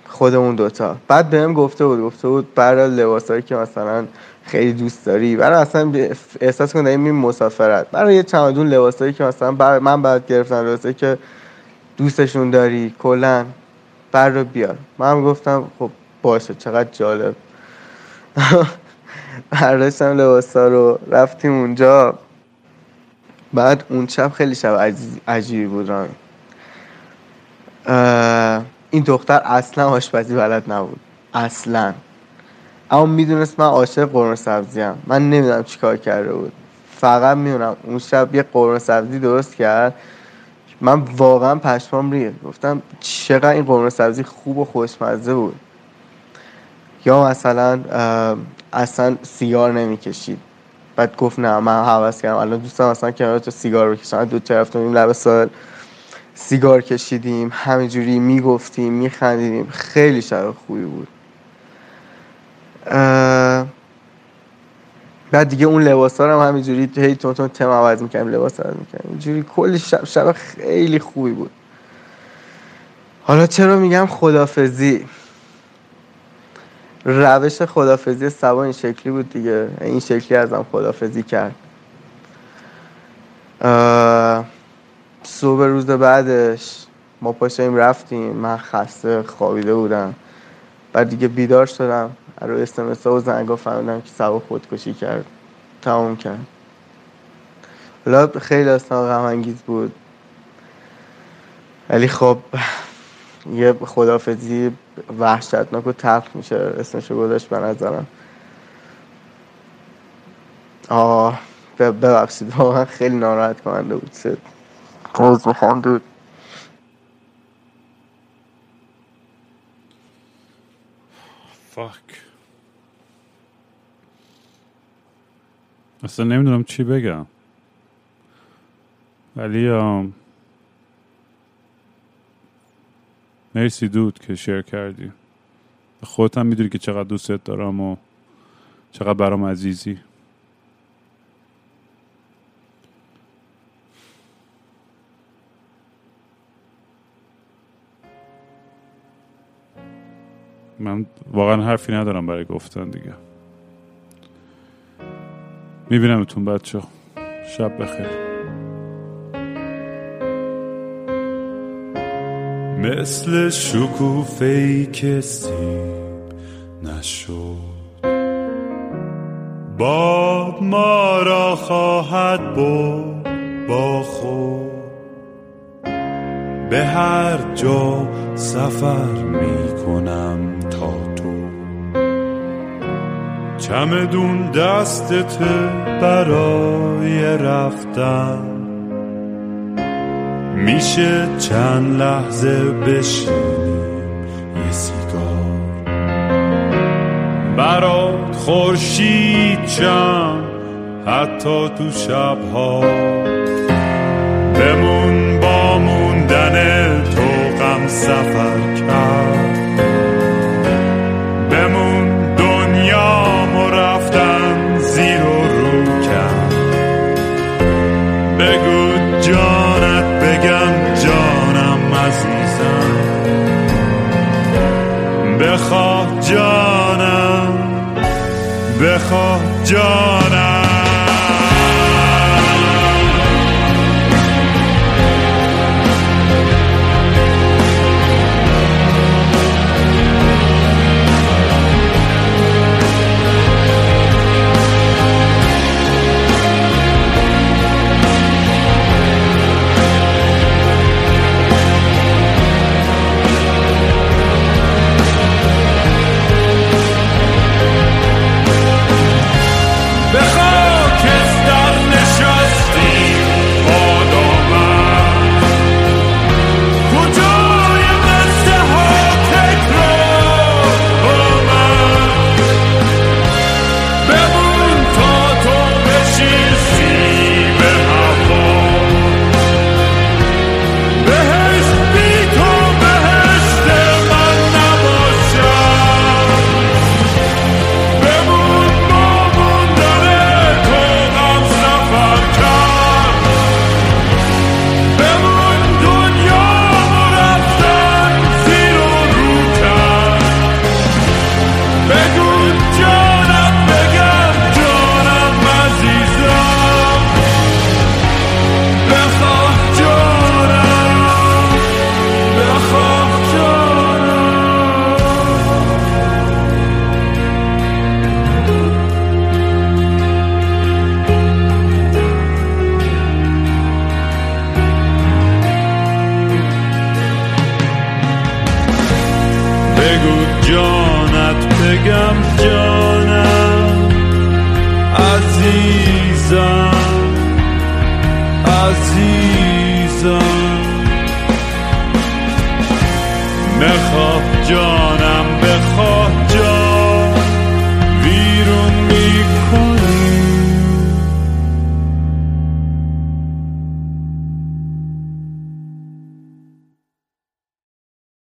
S8: خودمون دوتا. بعد بهم گفته بود گفته بود برای لباسایی که مثلا خیلی دوست داری. برای اصلا احساس داریم این مسافرت. برای یه چمدون لباسایی که مثلا برای من بعد گرفتم لباسایی که دوستشون داری کلا بر رو بیار. من گفتم خب باشه چقدر جالب. *laughs* برداشتم لباسا رو رفتیم اونجا. بعد اون شب خیلی شب عجیبی بود رامین. این دختر اصلا آشپزی بلد نبود. اصلا. اما می‌دونست من عاشق قرمه هم من نمی‌دونم چیکار کرده بود. فقط می‌دونم اون شب یه قرمه سبزی درست کرد. من واقعا پشمام ریخت. گفتم چقدر این قرمه سبزی خوب و خوشمزه بود. یا مثلا اصلا سیگار نمی‌کشید. بعد گفت نه من حوض کردم. الان دوستم اصلا کنار تو سیگار بکشم دو طرف لب سال. سیگار کشیدیم همینجوری می‌گفتیم میخندیدیم. خیلی شب خوبی بود. بعد دیگه اون لباس هم همینجوری هی تون تون تم عوض می‌کنیم لباس عوض می‌کنیم اینجوری کلی شب شب خیلی خوبی بود. حالا چرا میگم خدافزی؟ روش خدافزی سبا این شکلی بود دیگه. این شکلی ازم خدافزی کرد. صبح روز بعدش ما پاشیم رفتیم. من خسته خوابیده بودم. بعد دیگه بیدار شدم. رو استمس و زنگا فهمیدم که سبا خودکشی کرد. تمام کرد. حالا خیلی اصلا غم بود. ولی خب یه خدافزی وحشتناک و تلخ میشه اسمشو گذاشت به نظرم. آه ببخشید واقعا خیلی ناراحت کننده بود. سید روز می‌خوام دود.
S9: فاک. اصلا نمی‌دونم چی بگم. ولی مرسی دود که شیر کردی. خودت هم می‌دونی که چقدر دوستت دارم و چقدر برام عزیزی. من واقعا حرفی ندارم برای گفتن دیگه. میبینمتون بچه. شب بخیر.
S2: مثل شکوفه که سیب نشد. باد ما را خواهد برد با خود. به هر جا سفر می کنم تا چمدون دستت برای رفتن. میشه چند لحظه بشینیم یه سیگار. برات خورشید چند حتی تو شبها. بمون با موندن تو غم سفر. بخواه جانم بخواه جانم.